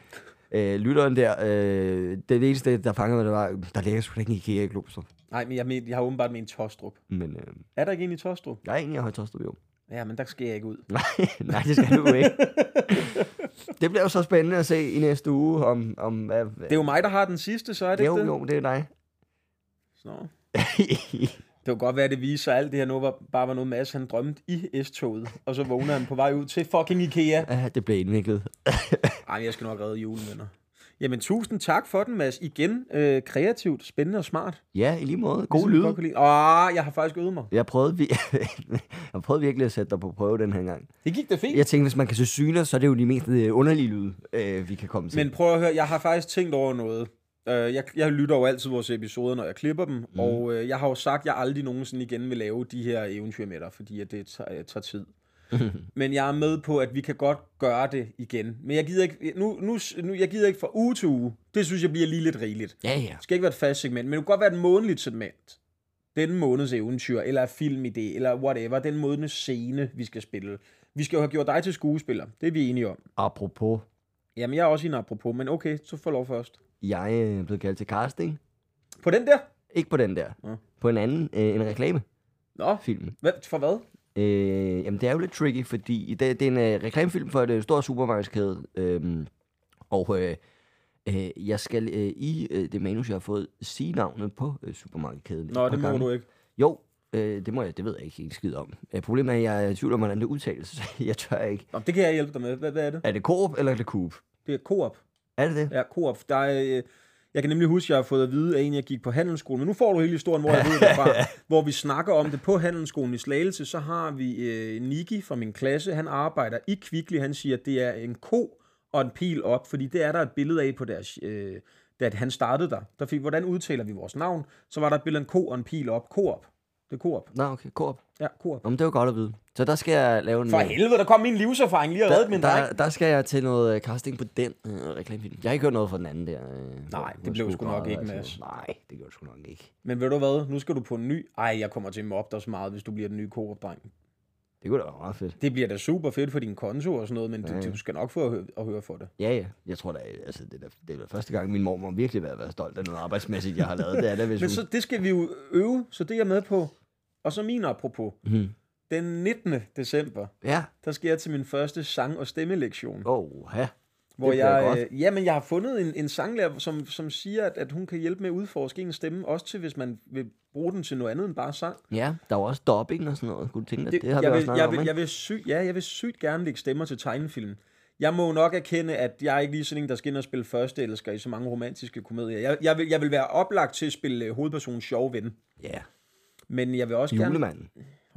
øh, lytteren der. Øh, det eneste, der fangede mig, det var, der ligger sgu da ikke en IKEA i Glostrup. Nej, men jeg, men, jeg har åbenbart med en Tostrup. Men øh, Er der ikke en i Tostrup? jeg er egentlig i Højtostrup, jo. Ja, men der skal jeg ikke ud. Nej, (laughs) nej, det skal du ikke. (laughs) det bliver jo så spændende at se i næste uge, om... om hvad, Det er jo mig, der har den sidste, så er det jo, ikke det? jo, det er dig. Så. (laughs) Det kunne godt være, at det viser sig, alt det her nu var, bare var noget Mads, han drømte i S-toget. Og så vågner han på vej ud til fucking Ikea. ja, det blev indviklet. (laughs) Ej, jeg skal nok redde julen, venner. Jamen, tusind tak for den, Mads. Igen, øh, kreativt, spændende og smart. Ja, i lige måde. Ligesom God jeg lyd. Åh, jeg har faktisk øvet mig. Jeg prøvede, vi... (laughs) jeg prøvede virkelig at sætte dig på prøve den her gang. Det gik da fint. Jeg tænkte, hvis man kan se syner, så er det jo de mest øh, underlige lyde, øh, vi kan komme til. Men prøv at høre, jeg har faktisk tænkt over noget. Øh, Jeg, jeg lytter jo altid vores episoder, når jeg klipper dem, mm. og øh, jeg har jo sagt, at jeg aldrig nogensinde igen vil lave de her eventyr med dig, fordi at det tager, tager tid. (laughs) Men jeg er med på, at vi kan godt gøre det igen. Men jeg gider ikke, nu, nu, nu, jeg gider ikke fra uge til uge. Det synes jeg bliver lige lidt rigeligt. Ja, ja. Det skal ikke være et fast segment, men det kan godt være et månedligt segment. Den måneds eventyr, eller filmidé, eller whatever. Den måneds scene, vi skal spille. Vi skal jo have gjort dig til skuespiller. Det er vi enige om. Apropos, Jamen, jeg er også en apropos, men okay, så får lov først. Jeg øh, er blevet kaldt til casting. På den der? Ikke på den der. Nå. På en anden, øh, en reklamefilm. Nå, hvad, for hvad? Øh, jamen, det er jo lidt tricky, fordi det, det er en øh, reklamefilm for et øh, stort supermarkedskæde. Øh, og øh, øh, jeg skal øh, i øh, det manus, jeg har fået, sige navnet på øh, supermarkedskæden. Nå, det må gange. du ikke. Jo, øh, det må jeg, det ved jeg ikke helt skid om. Øh, problemet er, at jeg er i tvivl om, hvordan det udtales, (laughs) så jeg tør ikke. Nå, det kan jeg hjælpe dig med. Hvad, hvad er det? Er det Coop eller er det Coop? Det er Coop. Er det det? Ja, Coop. Der er, øh, jeg kan nemlig huske, at jeg har fået at vide af en, jeg gik på handelsskolen. Men nu får du hele historien, hvor jeg ved det fra. (laughs) hvor vi snakker om det på handelsskolen i Slagelse. Så har vi øh, Niki fra min klasse. Han arbejder i Kvickly. Han siger, at det er en ko og en pil op. Fordi det er der et billede af på deres... Øh, da han startede der. Der fik, hvordan udtaler vi vores navn? Så var der et billede af en ko og en pil op. Coop. Det er Coop. Nå, okay, Coop. Ja, Coop. Nå, men det var godt at vide. Så der skal jeg lave en... For helvede, der kom min livserfaring lige og reddede min der, dreng. der, skal jeg til noget øh, casting på den øh, reklamefilm. Jeg har ikke hørt noget fra den anden der. Øh, Nej, det blev sgu nok ikke, Mads. Nej, det gjorde sgu nok ikke. Men ved du hvad? Nu skal du på en ny... Ej, jeg kommer til at mobbe dig så meget, hvis du bliver den nye Coop-dreng. Det kunne da være meget fedt. Det bliver da super fedt for din konto og sådan noget, men Ja, ja, ja. du skal nok få at høre, at høre for det. Ja, ja. Jeg tror da, altså, det er, da- det er da første gang, min mor må virkelig være, være stolt af noget arbejdsmæssigt, jeg har lavet. Det er det, hvis Men hun... så, det skal vi jo øve, så det er jeg med på. Og så min apropos. Mhm. Den 19. december, Ja. der skal jeg til min første sang- og stemmelektion. Åh, ja. hvor jeg, øh, jamen, jeg har fundet en, en sanglærer, som, som siger, at, at hun kan hjælpe med at udforske en stemme, også til, hvis man vil bruge den til noget andet end bare sang. Ja, der var også dubbing og sådan noget. Kunne du tænke dig, det, det har jeg, vi også vil, snakket jeg, om, vil, jeg, vil syg, ja, jeg vil sygt gerne lægge stemmer til tegnefilm. Jeg må nok erkende, at jeg er ikke lige sådan en, der skal ind og spille første eller skal i så mange romantiske komedier. Jeg, jeg, vil, jeg vil være oplagt til at spille øh, hovedpersonens sjove ven. Ja, Men jeg vil også gerne...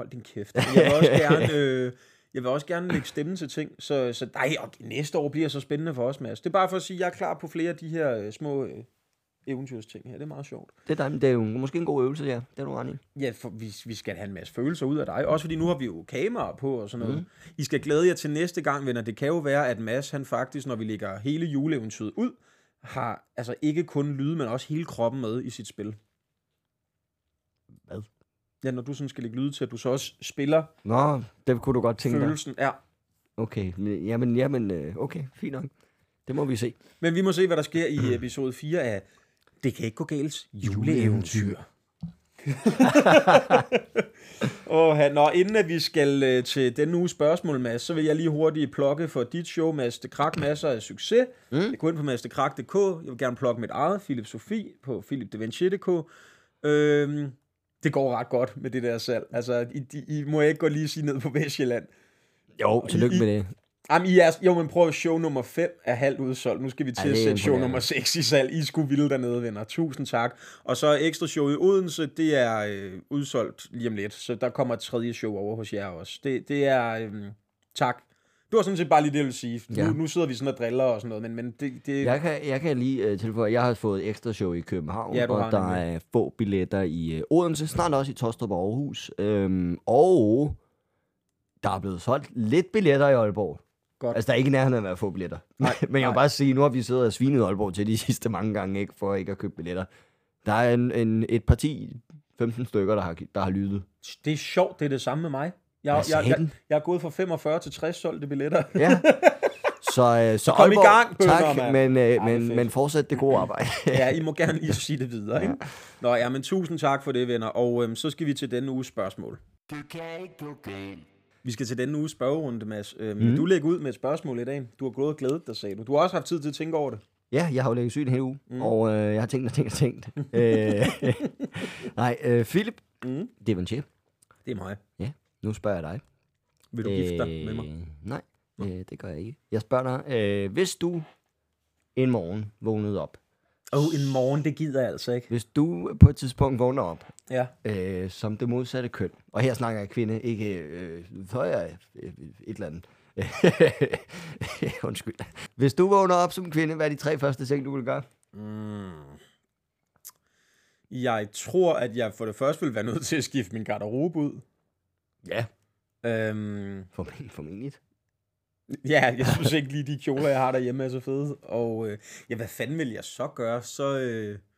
Hold din kæft. Jeg vil også (laughs) gerne... Øh, jeg vil også gerne lægge stemmen til ting, så, så ej, og næste år bliver så spændende for os, Mads. Det er bare for at sige, at jeg er klar på flere af de her øh, små øh, eventyrsting her. Det er meget sjovt. Det er, det er jo måske en god øvelse, ja. Det er du ret i. Ja, for vi, vi skal have en masse følelser ud af dig. Også fordi nu har vi jo kamera på og sådan noget. Mm. I skal glæde jer til næste gang, venner. Det kan jo være, at Mads, han faktisk, når vi lægger hele juleeventyret ud, har altså ikke kun lyde, men også hele kroppen med i sit spil. Hvad? Ja, når du sådan skal lægge lyde til, at du så også spiller Nå, det kunne du godt tænke dig. følelsen. Ja. Okay, men- jamen, jamen, øh, okay, fint nok. Det må vi se. Men vi må se, hvad der sker i episode 4 af Det kan ikke gå galt juleeventyr. (laughs) Åh, nå, inden at vi skal øh, til denne uges spørgsmål, Mads, så vil jeg lige hurtigt plukke for dit show, Mads Det Krak, masser af succes. Mm. Gå ind på madsdekrak.dk. Jeg vil gerne plukke mit eget, Philip Sofie, på philipdevanchier.dk. Øhm, det går ret godt med det der salg. Altså, I, I, I må ikke gå lige sige ned på Vestjylland. Jo, tillykke med det. Jamen, I er, jo, men prøv at show nummer 5 er halvt udsolgt. Nu skal vi til at sætte show nummer 6 i salg. I sgu vilde dernede, venner. Tusind tak. Og så ekstra show i Odense, det er øh, udsolgt lige om lidt. Så der kommer et tredje show over hos jer også. Det, det er... Øh, tak. Det var sådan set bare lige det, jeg ville sige. Ja. Nu, nu sidder vi sådan og driller og sådan noget, men, men det, det, Jeg kan, jeg kan lige uh, tilføje, at jeg har fået ekstra show i København, Ja, og der nemlig. er få billetter i uh, Odense, snart også i Tostrup og Aarhus. Øhm, og der er blevet solgt lidt billetter i Aalborg. Godt. Altså, der er ikke nærheden af at få billetter. (laughs) Nej, Men jeg vil bare sige, nu har vi siddet og svinet Aalborg til de (laughs) sidste mange gange, ikke, for ikke at købe billetter. Der er en, en, et parti, 15 stykker, der har, der har lyttet. det er sjovt, det er det samme med mig. Jeg, jeg, jeg, jeg er gået fra 45 til 60 solgte billetter. Ja. (laughs) Så, øh, så kom i Aalborg, gang, bønder, tak, men, øh, det er men, men fortsæt det gode (clears throat) arbejde. ja, I må gerne lige sige det videre, ikke? Nå, ja, men tusind tak for det, venner. Og øhm, så skal vi til denne uges spørgsmål. Det kan ikke gå galt. Vi skal til denne uges spørgerunde, Mads. Øhm, mm. Du lægger ud med et spørgsmål i dag. Du har gået og glædet dig, sagde du. Du har også haft tid til at tænke over det. Ja, jeg har jo ligget syg en hel uge, mm. og øh, jeg har tænkt og tænkt og tænkt. øh, (laughs) (laughs) nej, øh, Philip, Mm. det chef. Det er mig. Ja, nu spørger jeg dig. Vil du gifte dig med mig? Nej, øh, det gør jeg ikke. Jeg spørger dig, øh, hvis du en morgen vågnede op, Åh, oh, en morgen, det gider jeg altså ikke. hvis du på et tidspunkt vågner op Ja. øh, som det modsatte køn, og her snakker jeg kvinde, ikke øh, er jeg øh, et eller andet. (laughs) Undskyld. Hvis du vågner op som kvinde, hvad er de tre første ting, du vil gøre? Mm. Jeg tror, at jeg for det første vil være nødt til at skifte min garderobe ud. Ja. Øhm, Formentlig. formentlig. ja, jeg synes ikke lige, de kjoler, jeg har derhjemme, er så fede. Og øh, ja, hvad fanden vil jeg så gøre? Så... Øh... (laughs)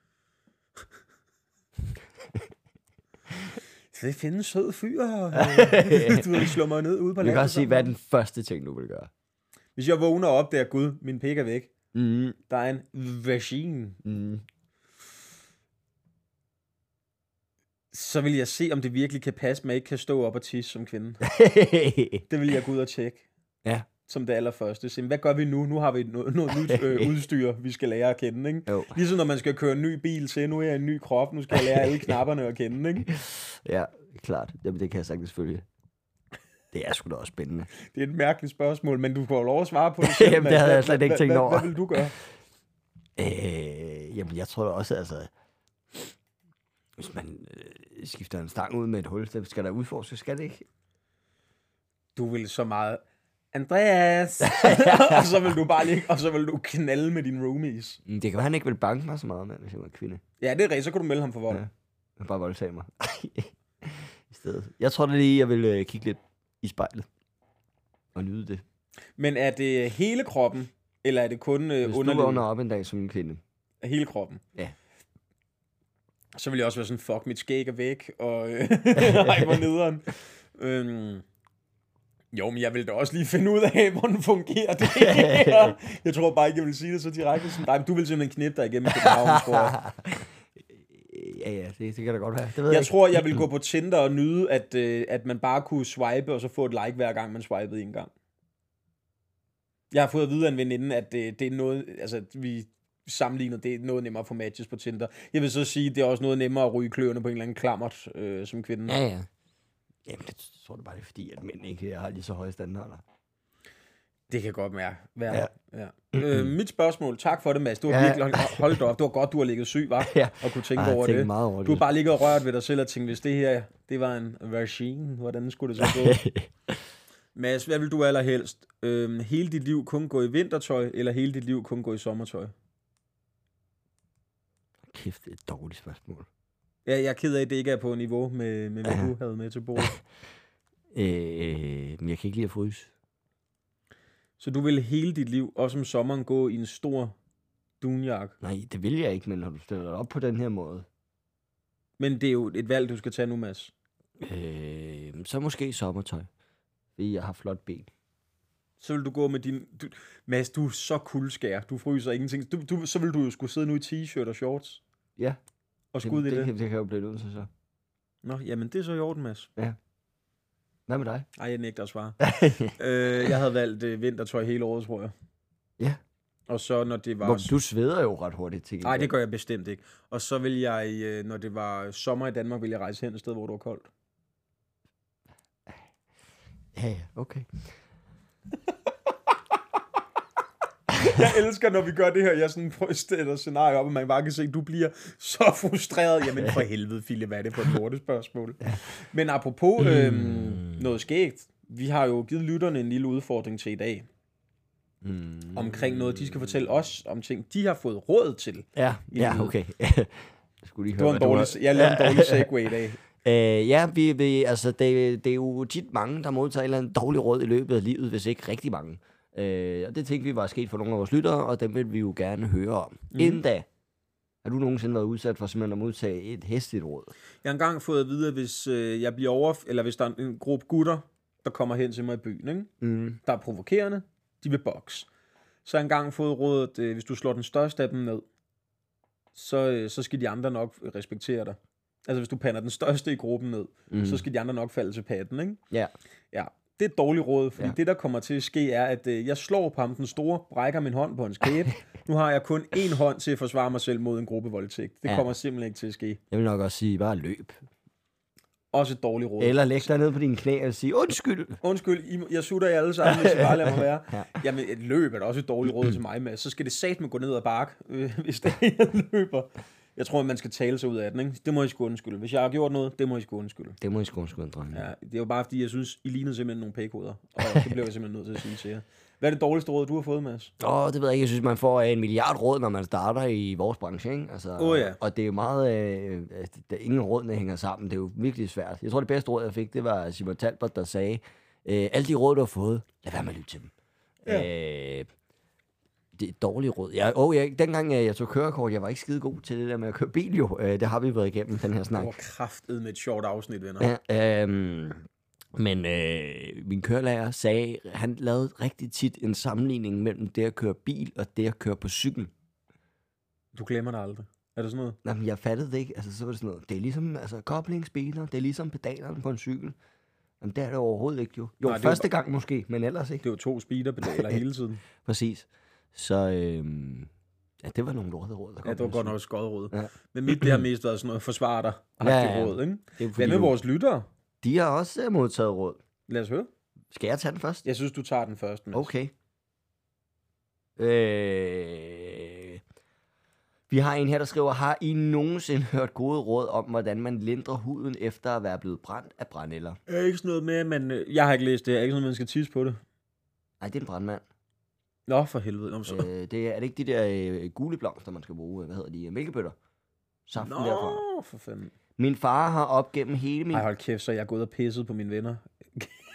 Så det finde en sød fyr, og (laughs) øh, du ved, slå mig ned ude på Jeg kan landet også sige, hvad er den første ting, du vil gøre? Hvis jeg vågner op der, gud, min pik er væk. Mm, Der er en vagine. mm. Så vil jeg se, om det virkelig kan passe, at jeg ikke kan stå op og tisse som kvinde. (laughs) Det vil jeg gå ud og tjekke. Ja. Som det allerførste. Så, hvad gør vi nu? Nu har vi noget, noget nyt øh, (laughs) udstyr, vi skal lære at kende. Ikke? jo. Ligesom når man skal køre en ny bil til, nu er jeg en ny krop, nu skal jeg lære alle (laughs) knapperne at kende. Ikke? Ja, klart. Jamen, det kan jeg sagtens følge. Det er sgu da også spændende. Det er et mærkeligt spørgsmål, men du får lov at svare på det selv. Jamen, det havde jeg Hvad- slet ikke hvad- tænkt hvad- over. Hvad vil du gøre? Øh, jamen, jeg tror da også, altså... Hvis man øh, skifter en stang ud med et hul, så skal der udforskes, skal det ikke? Du vil så meget... Andreas! (laughs) (laughs) og så vil du bare lige, og så vil du knalde med dine roomies. Mm, Det kan være, han ikke vil banke mig så meget, mand, hvis jeg var kvinde. Ja, det er rigtigt, så kan du melde ham for vold. Ja. Han bare voldtage mig. (laughs) I stedet. Jeg tror da lige, jeg vil øh, kigge lidt i spejlet. Og nyde det. Men er det hele kroppen, eller er det kun øh, Hvis du underlivet? vågner op en dag som en kvinde. Hele kroppen? Ja. Så vil jeg også være sådan, fuck, mit skæg er væk, og øh, (laughs) ej, hvor nederen. Øhm, jo, men jeg vil da også lige finde ud af, (laughs) hvordan fungerer det her. (laughs) Jeg tror bare ikke, jeg vil sige det så direkte. Sådan, nej, men du vil simpelthen knippe dig igennem København, tror jeg. Ja, ja, det, det kan da godt være. Det ved jeg, Jeg tror, jeg vil gå på Tinder og nyde, at, øh, at man bare kunne swipe, og så få et like hver gang, man swipede en gang. Jeg har fået at vide af en veninde, at det, det er noget, altså vi sammenligner, det er noget nemmere at få matches på Tinder. Jeg vil så sige, det er også noget nemmere at ryge kløerne på en eller anden klammert øh, som kvinde. Ja, ja. Jamen, det tror du bare, det er fordi, at mænd ikke har lige så høje standarder. Det kan godt være. være. Ja. Ja. Øh, mit spørgsmål, tak for det, Mads. Du har Ja. virkelig holdt, op. Det var godt, du har ligget syg, var? (laughs) Ja. Og kunne tænke jeg over det. meget over Du har det. bare ligget og rørt ved dig selv og tænkt, hvis det her, det var en version, hvordan skulle det så gå? (laughs) Mads, hvad vil du allerhelst? Øhm, hele dit liv kun gå i vintertøj, eller hele dit liv kun gå i sommertøj? Kæft, det er et dårligt spørgsmål. Ja, jeg er ked af, at det ikke er på niveau med, med hvad du havde med til bordet. (laughs) Øh, men jeg kan ikke lide at fryse. Så du vil hele dit liv, også om sommeren, gå i en stor dunjakke. Nej, det vil jeg ikke, men når du stiller op på den her måde, Men det er jo et valg, du skal tage nu, Mads. øh, så måske sommertøj. Fordi jeg har flot ben. Så vil du gå med din... Du, Mads, du er så kuldskær. Du fryser ingenting. Du, du, så vil du jo skulle sidde nu i t-shirt og shorts. Ja, Og skud i det, det. det, det kan jo blive nødt til så. Nå, jamen det er så i orden, Mads. Hvad med dig? Ej, jeg nægter at svare. (laughs) øh, jeg havde valgt øh, vintertøj hele året, tror jeg. Ja. Og så når det var... Hvor, du sveder jo ret hurtigt til Nej, det gør jeg bestemt ikke. Og så vil jeg, øh, når det var sommer i Danmark, vil jeg rejse hen et sted, hvor det var koldt. Ja, ja, okay. (laughs) jeg elsker, når vi gør det her. Jeg sådan stiller scenarie op, og man bare kan se, at du bliver så frustreret. Jamen for (laughs) helvede, Philip, hvad er det for et lortet spørgsmål? Men apropos øhm, mm. noget skægt. Vi har jo givet lytterne en lille udfordring til i dag. Mm. Omkring noget, de skal fortælle os om ting, de har fået råd til. Ja, ja okay. (laughs) Skulle lige høre, det var en dårlig, var... jeg lavede en dårlig segue i dag. Øh, ja, vi, vi, altså, det, det er jo tit mange, der modtager en eller anden dårlig råd i løbet af livet, hvis ikke rigtig mange. Øh, og det tænkte vi var sket for nogle af vores lyttere, og dem vil vi jo gerne høre om. Mm. Inden da, har du nogensinde været udsat for simpelthen at modtage et hæsligt råd? Jeg har engang fået at vide, at hvis øh, jeg bliver over, eller hvis der er en, en gruppe gutter, der kommer hen til mig i byen, ikke? Mm. der er provokerende, de vil boks. Så har jeg engang fået rådet, øh, hvis du slår den største af dem ned, så, øh, så skal de andre nok respektere dig. Altså hvis du pander den største i gruppen ned, mm. så skal de andre nok falde til patten, ikke? Ja. Ja, det er et dårligt råd, fordi Ja. det, der kommer til at ske, er, at øh, jeg slår på ham den store, brækker min hånd på hans kæbe. (laughs) nu har jeg kun én hånd til at forsvare mig selv mod en gruppe voldtægt. Det Ja. kommer simpelthen ikke til at ske. Jeg vil nok også sige, bare løb. Også et dårligt råd. Eller læg dig ned på dine knæ og sige, undskyld. Undskyld, I, jeg sutter jer alle sammen, hvis I bare lader mig være. Ja. (laughs) ja. Jamen, et løb er da også et dårligt råd til mig med. Så skal det satme gå ned ad bakke, øh, hvis det er, jeg løber. Jeg tror, man skal tale sig ud af den, ikke? Det må I sgu undskylde. Hvis jeg har gjort noget, det må I sgu undskylde. Det må I sgu undskylde, drenge. Ja, det er jo bare, fordi jeg synes, I lignede simpelthen nogle pækoder. Og det bliver jeg simpelthen nødt til at sige til jer. Hvad er det dårligste råd, du har fået, Mads? Åh, det ved jeg ikke. Jeg synes, man får en milliard råd, når man starter i vores branche, ikke? Altså, Åh, ja. Og det er jo meget... Øh, altså, der er ingen råd, der hænger sammen. Det er jo virkelig svært. Jeg tror, det bedste råd, jeg fik, det var Simon Talbot, der sagde, øh, alle de råd, du har fået, lad være med at lytte til dem. Ja. Øh, det er et dårligt råd. Jeg, oh, jeg, dengang øh, jeg tog kørekort, jeg var ikke skide god til det der med at køre bil, jo. Øh, det har vi været igennem, den her snak. Det var kraftet med et sjovt afsnit, venner. Ja, øhm, men øh, min kørelærer sagde, han lavede rigtig tit en sammenligning mellem det at køre bil og det at køre på cykel. Du glemmer det aldrig. Er det sådan noget? Jamen, jeg fattede det ikke. Altså, så var det sådan noget. Det er ligesom altså, koblingsbiler, det er ligesom pedalerne på en cykel. Jamen, det er det overhovedet ikke, jo. Jo, Nej, første gang måske, men ellers ikke. Det jo to speederpedaler (laughs) hele tiden. Præcis. Så, øhm, ja, det var nogle lortede råd, der kom. Ja, det var godt nok et skodråd. Ja. Men mit, det har mest været sådan noget, forsvar dig. Ja, Ja, råd, ikke? Det er Hvad med vores lyttere? De har også øh, modtaget råd. Lad os høre. Skal jeg tage den først? Jeg synes, du tager den først. Mads. Okay. Øh, vi har en her, der skriver, har I nogensinde hørt gode råd om, hvordan man lindrer huden efter at være blevet brændt af brændeller? Er ikke sådan noget med, men øh, jeg har ikke læst det. Er ikke sådan noget, man skal tisse på det? Nej, det er en brandmand. Nå, for helvede. Nå, så... øh, det er, er det ikke de der øh, gule blomster, man skal bruge? Hvad hedder de? Mælkebøtter? Saften Nå, derfra. for fanden. Min far har op gennem hele min... Ej, hold kæft, så er jeg gået og pisset på mine venner.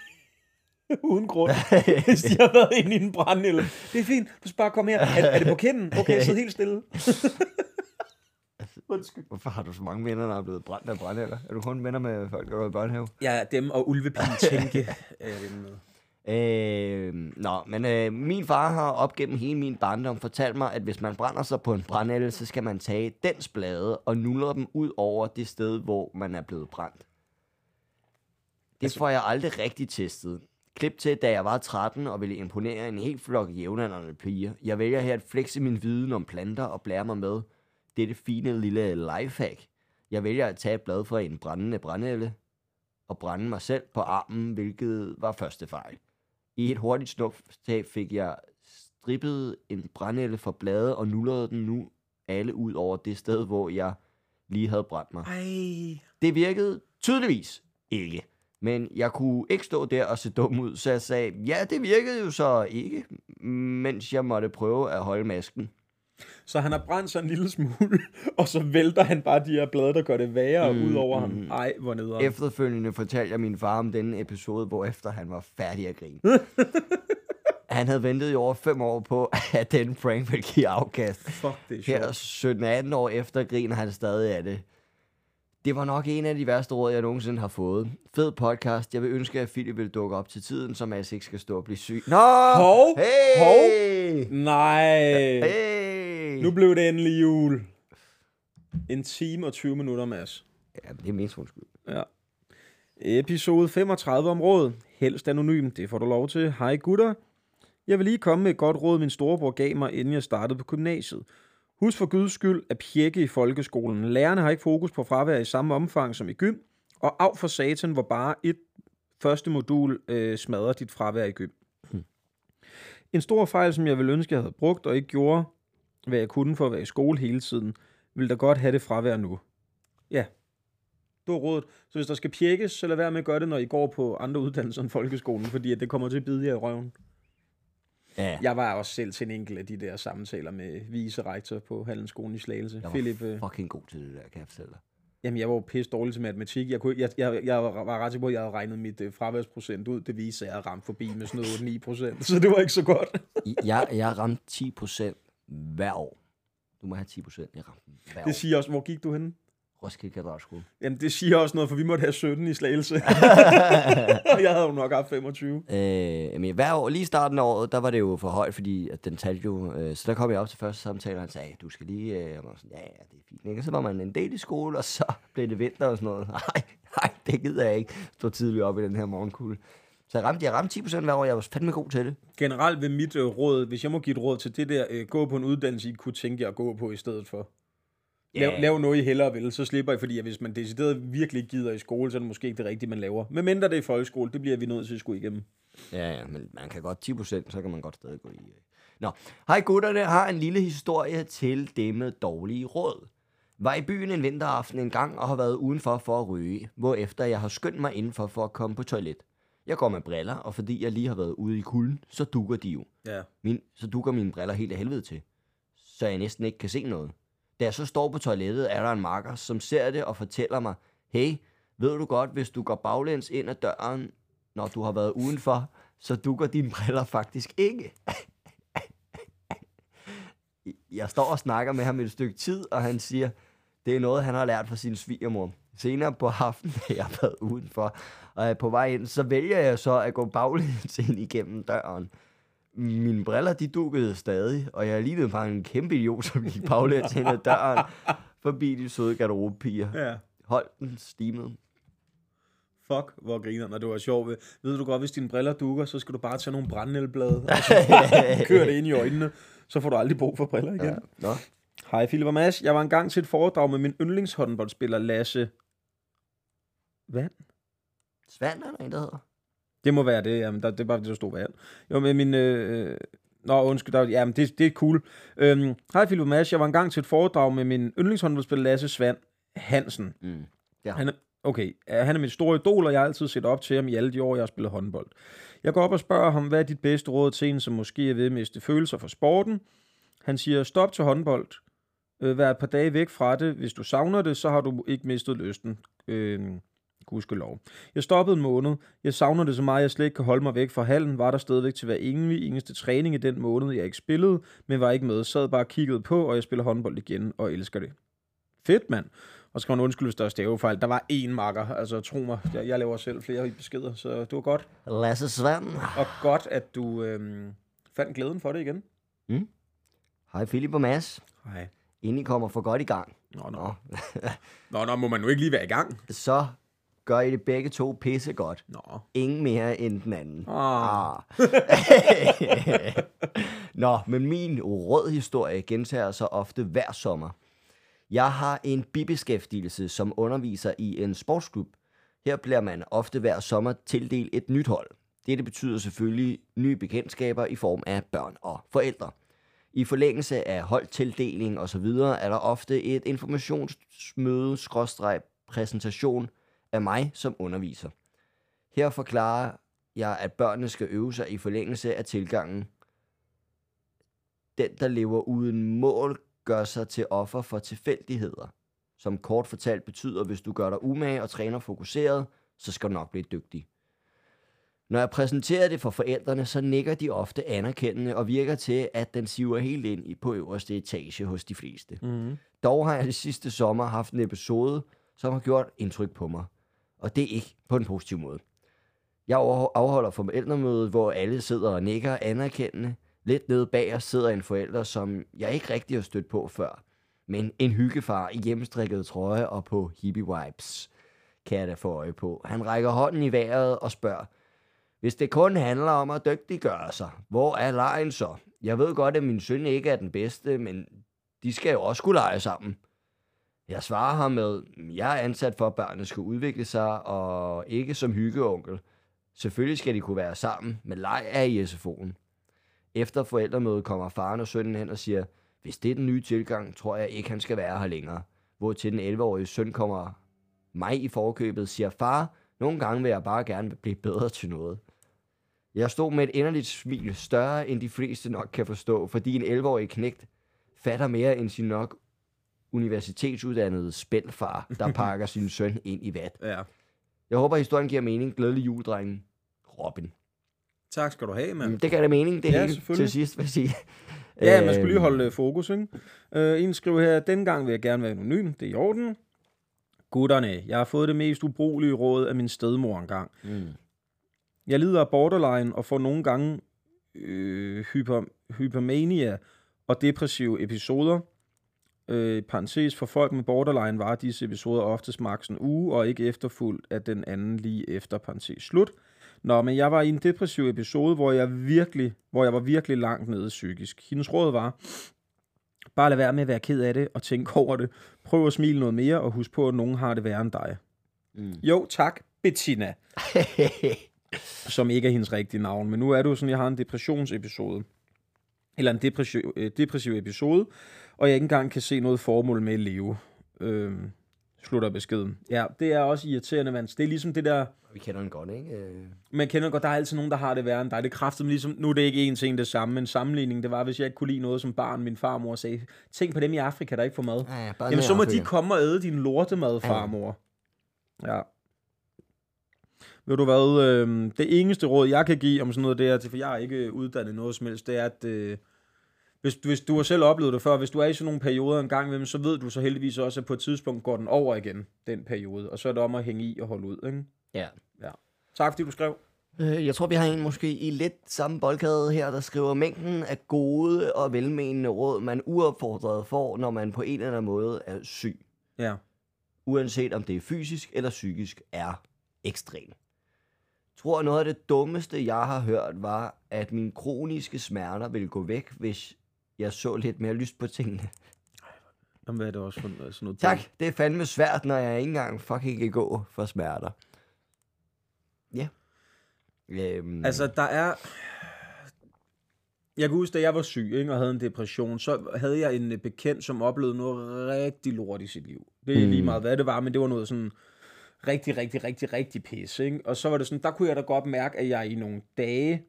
(laughs) Uden grund. (laughs) Hvis de har været inde i en brændel. Det er fint. Du skal bare komme her. Er, er det på kinden? Okay, sid helt stille. (laughs) Undskyld. Hvorfor har du så mange venner, der er blevet brændt af brændeller? Er du kun venner med folk, der går i børnehave? Ja, dem og ulvepige tænke. er jeg ven med. Øh, nå, men øh, min far har op gennem hele min barndom fortalt mig, at hvis man brænder sig på en brændel, så skal man tage dens blade og nuller dem ud over det sted, hvor man er blevet brændt. Det altså, får jeg aldrig rigtig testet. Klip til, da jeg var 13 og ville imponere en helt flok jævnaldrende piger. Jeg vælger her at flexe min viden om planter og blære mig med dette fine lille lifehack. Jeg vælger at tage et blad fra en brændende brændelle og brænde mig selv på armen, hvilket var første fejl. I et hurtigt snuptag fik jeg strippet en brændelle for blade og nullerede den nu alle ud over det sted, hvor jeg lige havde brændt mig. Ej. Det virkede tydeligvis ikke. Men jeg kunne ikke stå der og se dum ud, så jeg sagde, ja, det virkede jo så ikke, mens jeg måtte prøve at holde masken. Så han har brændt sig en lille smule, (laughs) og så vælter han bare de her blade, der gør det værre mm, ud over ham. Ej, hvor nederen. Efterfølgende fortalte jeg min far om denne episode, hvor efter han var færdig at grine. (laughs) han havde ventet i over fem år på, at den prank ville give afkast. Fuck, det er sjovt. Her 17-18 år efter griner han stadig af det. Det var nok en af de værste råd, jeg nogensinde har fået. Fed podcast. Jeg vil ønske, at Philip vil dukke op til tiden, så Mads ikke skal stå og blive syg. Nå! Hov! Hey! Nej. Hey! Nu blev det endelig jul. En time og 20 minutter, Mads. Ja, det er min undskyld. Ja. Episode 35 om råd. Helst anonym, det får du lov til. Hej gutter. Jeg vil lige komme med et godt råd, min storebror gav mig, inden jeg startede på gymnasiet. Husk for guds skyld at pjekke i folkeskolen. Lærerne har ikke fokus på fravær i samme omfang som i gym. Og af for satan, hvor bare et første modul øh, smadrer dit fravær i gym. En stor fejl, som jeg ville ønske, jeg havde brugt og ikke gjorde, hvad jeg kunne for at være i skole hele tiden, ville da godt have det fravær nu. Ja, det var rådet. Så hvis der skal pjekkes, så lad være med at gøre det, når I går på andre uddannelser end folkeskolen, fordi at det kommer til at bide jer i røven. Ja, Jeg var også selv til en enkelt af de der samtaler med vicerektor på Hallenskolen i Slagelse. jeg var øh, fucking god til det der, kan jeg fortælle dig. jamen jeg var jo pisse dårlig til matematik. Jeg, kunne, jeg, jeg, jeg var ret sikker på, at jeg havde regnet mit øh, fraværsprocent ud. Det viste sig, at jeg havde ramt forbi med sådan noget 9 procent, (laughs) så det var ikke så godt. Jeg, jeg ramte 10 procent hver år. Du må have 10 procent, jeg ramte den hver år. Det siger også, hvor gik du hen? Roskilde Katedralskole. Jamen, det siger også noget, for vi måtte have 17 i Slagelse. (laughs) og jeg havde jo nok haft 25. Øh, men hver år, lige i starten af året, der var det jo for højt, fordi at den talte jo... Øh, så der kom jeg op til første samtale, og han sagde, du skal lige... Øh, jeg var sådan, ja, ja, det er fint. Ikke? Og så var man en del i skole, og så (laughs) blev det vinter og sådan noget. (laughs) Nej, nej, det gider jeg ikke. Stå tidligt op i den her morgenkugle. Så jeg ramte, jeg ramte 10 procent hver år, jeg var fandme god til det. Generelt vil mit øh, råd, hvis jeg må give et råd til det der, øh, gå på en uddannelse, I kunne tænke jer at gå på i stedet for. Lav, Ja. lav noget, I hellere vil, så slipper I, fordi hvis man decideret virkelig gider i skole, så er det måske ikke det rigtige, man laver. Men mindre det er i folkeskole, det bliver vi nødt til at skulle igennem. Ja, ja, men man kan godt 10 procent, så kan man godt stadig gå i. øh. Nå, hej gutterne, har en lille historie til det med dårlige råd. Var i byen en vinteraften en gang og har været udenfor for at ryge, hvorefter jeg har skyndt mig indenfor for at komme på toilet. Jeg går med briller, og fordi jeg lige har været ude i kulden, så dukker de jo. Ja. Min, så dukker mine briller helt af helvede til. Så jeg næsten ikke kan se noget. Da jeg så står på toilettet, er der en marker, som ser det og fortæller mig, hey, ved du godt, hvis du går baglæns ind ad døren, når du har været udenfor, så dukker dine briller faktisk ikke. Jeg står og snakker med ham et stykke tid, og han siger, det er noget, han har lært fra sin svigermor. Senere på aftenen, da jeg har været udenfor, og er på vej ind, så vælger jeg så at gå baglæns ind igennem døren. Mine briller, de dukkede stadig, og jeg lignede bare en kæmpe idiot, som gik baglæns ind ad døren, forbi de søde garderobepiger. Ja. Hold den stimet. Fuck, hvor griner, når det var sjovt. Ved- du godt, hvis dine briller dukker, så skal du bare tage nogle brændenælblade, og så (laughs) køre det ind i øjnene. Så får du aldrig brug for briller igen. Ja. Nå, Hej Philip og Mads. Jeg var engang til et foredrag med min yndlingshåndboldspiller Lasse. Hvad? Svand er der en, der hedder. Det må være det, jamen, der, det er bare det, der stod vand. Jo, men min... Øh, nå, undskyld, der, jamen, det, det er cool. Øhm, Hej Philip Mads. Jeg var engang til et foredrag med min yndlingshåndboldspiller Lasse Svand Hansen. Mm. Ja. Han er, okay, øh, han er mit store idol, og jeg har altid set op til ham i alle de år, jeg har spillet håndbold. Jeg går op og spørger ham, hvad er dit bedste råd til en, som måske er ved at miste følelser for sporten? Han siger, stop til håndbold. Øh, vær et par dage væk fra det. Hvis du savner det, så har du ikke mistet lysten. Øh, gudskelov. Jeg stoppede en måned. Jeg savner det så meget, at jeg slet ikke kan holde mig væk fra hallen. Var der stadigvæk til hver enlig, eneste træning i den måned, jeg ikke spillede, men var ikke med. Sad bare og kiggede på, og jeg spiller håndbold igen, og elsker det. Fedt, mand. Og så skal man undskylde, hvis der er stavefejl. Der var én makker, altså tro mig, jeg, jeg laver selv flere beskeder, så det var godt. Lasse Svand. Og godt, at du øhm, fandt glæden for det igen. Hej Philip og Mads. Nej. Inden I kommer for godt i gang, Nå, nå. Nå. Nå, nå, må man nu ikke lige være i gang? så gør I det begge to pisse godt. Nå. Ingen mere end den anden. Ah. Ah. (laughs) Nå, men min rådhistorie gentager sig ofte hver sommer. Jeg har en bibeskæftigelse som underviser i en sportsklub. Her bliver man ofte hver sommer tildelt et nyt hold. Dette betyder selvfølgelig nye bekendtskaber i form af børn og forældre. I forlængelse af holdtildeling osv. er der ofte et informationsmøde, skråstreg, præsentation af mig som underviser. Her forklarer jeg, at børnene skal øve sig i forlængelse af tilgangen. Den, der lever uden mål, gør sig til offer for tilfældigheder. Som kort fortalt betyder, hvis du gør dig umage og træner fokuseret, så skal du nok blive dygtig. Når jeg præsenterer det for forældrene, så nikker de ofte anerkendende og virker til, at den siver helt ind i på øverste etage hos de fleste. Mm-hmm. Dog har jeg det sidste sommer haft en episode, som har gjort indtryk på mig. Og det er ikke på en positiv måde. Jeg afholder forældremødet, hvor alle sidder og nikker anerkendende. Lidt nede bag os sidder en forælder, som jeg ikke rigtig har stødt på før. Men en hyggefar i hjemmestrikket trøje og på hippie vibes, kan jeg da få øje på. Han rækker hånden i vejret og spørger, hvis det kun handler om at dygtiggøre sig, hvor er lejen så? Jeg ved godt, at min søn ikke er den bedste, men de skal jo også kunne lege sammen. Jeg svarer ham med, mm, jeg er ansat for, at børnene skal udvikle sig, og ikke som hyggeonkel. Selvfølgelig skal de kunne være sammen, men leg er i SFO'en. Efter forældremødet kommer faren og sønnen hen og siger, hvis det er den nye tilgang, tror jeg ikke, han skal være her længere. Hvor til den 11-årige søn kommer mig i forkøbet, siger far, nogle gange vil jeg bare gerne blive bedre til noget. Jeg stod med et inderligt smil, større end de fleste nok kan forstå, fordi en 11-årig knægt fatter mere end sin nok universitetsuddannede spældfar, der (laughs) pakker sin søn ind i vat. Ja. Jeg håber, historien giver mening. Glædelig jul, drengen. Robin. Tak skal du have, mand. Mm, Det gav da mening, det Ja, hele til sidst, vil jeg sige. (laughs) Ja, man skulle lige Øhm, holde øh, fokus, ikke? Uh, en skriver her, dengang vil jeg gerne være anonym, det er i orden. Gutterne, jeg har fået det mest ubrugelige råd af min stedmor engang. Mm. Jeg lider af borderline og får nogle gange øh, hyper, hypermania og depressive episoder. Øh, parentes, for folk med borderline var disse episoder oftest maks en uge, og ikke efterfulgt af den anden lige efter parentes slut. Nå, men jeg var i en depressiv episode, hvor jeg, virkelig, hvor jeg var virkelig langt nede psykisk. Hendes råd var, bare lad være med at være ked af det og tænke over det. Prøv at smile noget mere, og husk på, at nogen har det værre end dig. Mm. Jo, tak, Bettina (laughs) som ikke er hendes rigtige navn. Men nu er det jo sådan, at jeg har en depressionsepisode. Eller en depressiv, øh, depressiv episode, og jeg ikke engang kan se noget formål med at leve. Øhm, slutter beskeden. Ja, det er også irriterende, mand. Det er ligesom det der, Vi kender den godt, ikke? Øh, man kender godt, der er altid nogen, der har det værre end dig. Det kræftede ligesom, nu er det ikke en ting det samme, men sammenligning, det var, hvis jeg ikke kunne lide noget som barn, min farmor sagde, tænk på dem i Afrika, der ikke får mad. Ja, ja, Jamen, så må Afrika. de komme og æde din lortemad, farmor. Ja. Ved du hvad, øh, det eneste råd, jeg kan give om sådan noget der, til, for jeg er ikke uddannet noget som helst, det er, at øh, hvis, hvis du har selv oplevet det før, hvis du er i sådan nogle perioder en gang imellem, så ved du så heldigvis også, at på et tidspunkt går den over igen, den periode, og så er det om at hænge i og holde ud, ikke? Ja. Tak fordi du skrev. Øh, Jeg tror, vi har en måske i lidt samme boldgade her, der skriver mængden af gode og velmenende råd, man uopfordret får, når man på en eller anden måde er syg. Ja. Uanset om det er fysisk eller psykisk, er ekstrem. Jeg tror, noget af det dummeste, jeg har hørt, var, at mine kroniske smerter ville gå væk, hvis jeg så lidt mere lyst på tingene. Jamen, hvad er det også for sådan noget? Tak, det er fandme svært, når jeg ikke engang fucking kan gå for smerter. Ja. Øhm, Altså, der er... Jeg kan huske, da jeg var syg ikke, og havde en depression, så havde jeg en øh, bekendt, som oplevede noget rigtig lort i sit liv. Det er Mm. lige meget, hvad det var, men det var noget sådan rigtig, rigtig, rigtig, rigtig pis. Ikke? Og så var det sådan, der kunne jeg da godt mærke, at jeg i nogle dage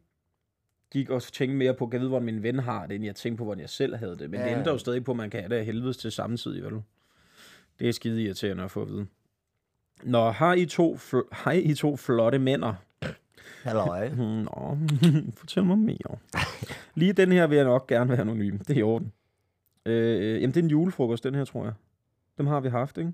gik og tænkte mere på, kan vide, hvordan min ven har det, end jeg tænkte på, hvordan jeg selv havde det. Men ja. det ændrer jo stadig på, at man kan have det af helvedes til samtidig, vel? Det er skide irriterende at få at vide. Nå, har I to, fl- har I to flotte mænder? Halløj. (laughs) Hmm, Nå, (laughs) fortæl mig mere. Lige den her vil jeg nok gerne være anonym. Det er i orden. Øh, jamen, det er en julefrokost, den her, tror jeg. Dem har vi haft, ikke?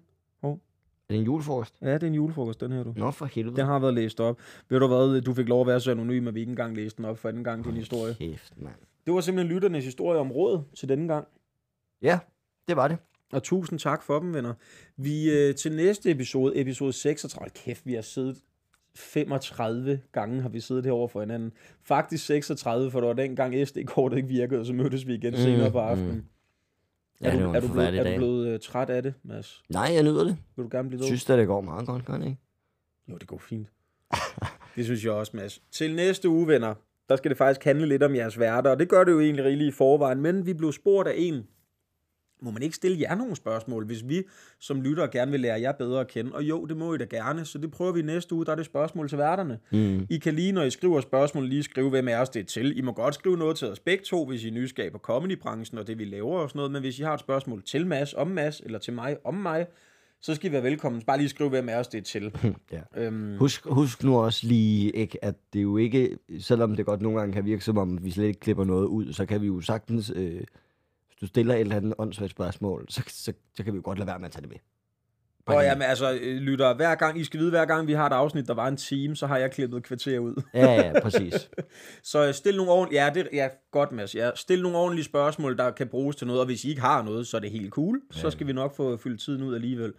Er det en julefrokost? Ja, det er en julefrokost, den her, du. Nå, for helvede. Den har været læst op. Ved du hvad, du fik lov at være så anonym, at vi ikke engang læste den op for anden gang, din historie. Kæft, mand. Det var simpelthen lytternes historie om råd til denne gang. Ja, det var det. Og tusind tak for dem, venner. Vi øh, til næste episode, episode 36, kæft, vi har siddet 35 gange har vi siddet herovre for hinanden. Faktisk 36, for det var dengang SD-kortet ikke virkede, og så mødtes vi igen mm, senere på aftenen. Mm. Ja, er, du, er, du blevet, er du blevet uh, træt af det, Mads? Nej, jeg nyder det. Vil du gerne blive ved? synes, at det går meget godt, gør det ikke? Jo, det går fint. (laughs) det synes jeg også, Mads. Til næste uge, venner, der skal det faktisk handle lidt om jeres værter, og det gør det jo egentlig rigeligt i forvejen, men vi blev spurgt af en, må man ikke stille jer nogle spørgsmål, hvis vi som lyttere gerne vil lære jer bedre at kende? Og jo, det må I da gerne, så det prøver vi næste uge, der er det spørgsmål til værterne. Mm. I kan lige, når I skriver spørgsmål, lige skrive, hvem er os det er til. I må godt skrive noget til os begge to, hvis I er nysgerrige på comedybranchen og det, vi laver og sådan noget. Men hvis I har et spørgsmål til Mads om Mads, eller til mig om mig, så skal I være velkommen. Bare lige skrive, hvem er os det er til. (laughs) Ja. øhm, Husk, husk nu også lige, ikke, at det jo ikke, selvom det godt nogle gange kan virke som om, vi slet ikke klipper noget ud, så kan vi jo sagtens, øh, hvis du stiller et eller andet åndssvagt spørgsmål, så, så, så kan vi jo godt lade være med at tage det med. Bare Og lige- jamen, altså, øh, lytter, hver gang, I skal vide, hver gang vi har et afsnit, der var en time, så har jeg klippet et kvarter ud. Ja, ja, præcis. (laughs) Så øh, stil nogle ordentlige, ja, det, ja, godt Mads, ja, stil nogle ordentlige spørgsmål, der kan bruges til noget, og hvis I ikke har noget, så er det helt cool, så skal vi nok få fyldt tiden ud alligevel.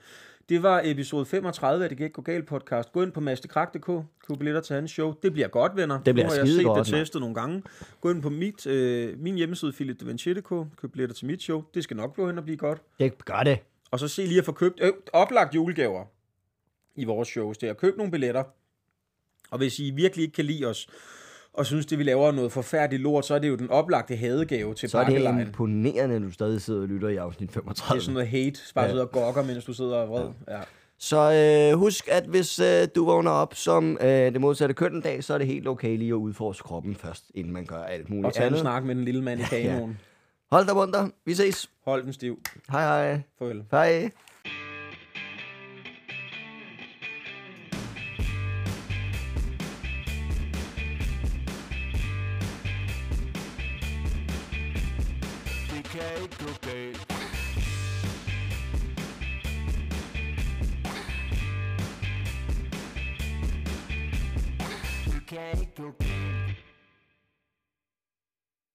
Det var episode 35 af Det Gik Gå Galt podcast. Gå ind på mastekrak.dk, køb billetter til hans show. Det bliver godt, venner. Det bliver nu har jeg set godt, det testet nogle gange. Gå ind på mit, øh, min hjemmeside, philipdevanchi.dk, køb billetter til mit show. Det skal nok gå hen og blive godt. Det gør det. Og så se lige at få købt øh, oplagt julegaver i vores shows der. Køb nogle billetter. Og hvis I virkelig ikke kan lide os, og synes, det vi laver er noget forfærdeligt lort, så er det jo den oplagte hadegave til Så er det pakkelejen. imponerende, at du stadig sidder og lytter i afsnit Det er 35. sådan noget hate, bare Ja. sidder og gokker, mens du sidder og vred. Ja. Så øh, husk, at hvis øh, du vågner op som øh, det modsatte køn en dag, så er det helt okay lige at udforske kroppen først, inden man gør alt muligt Og tage andet. snak med den lille mand i kanonen. Hold dig munter. Vi ses. Hold den stiv. Hej hej. Farvel. Hej.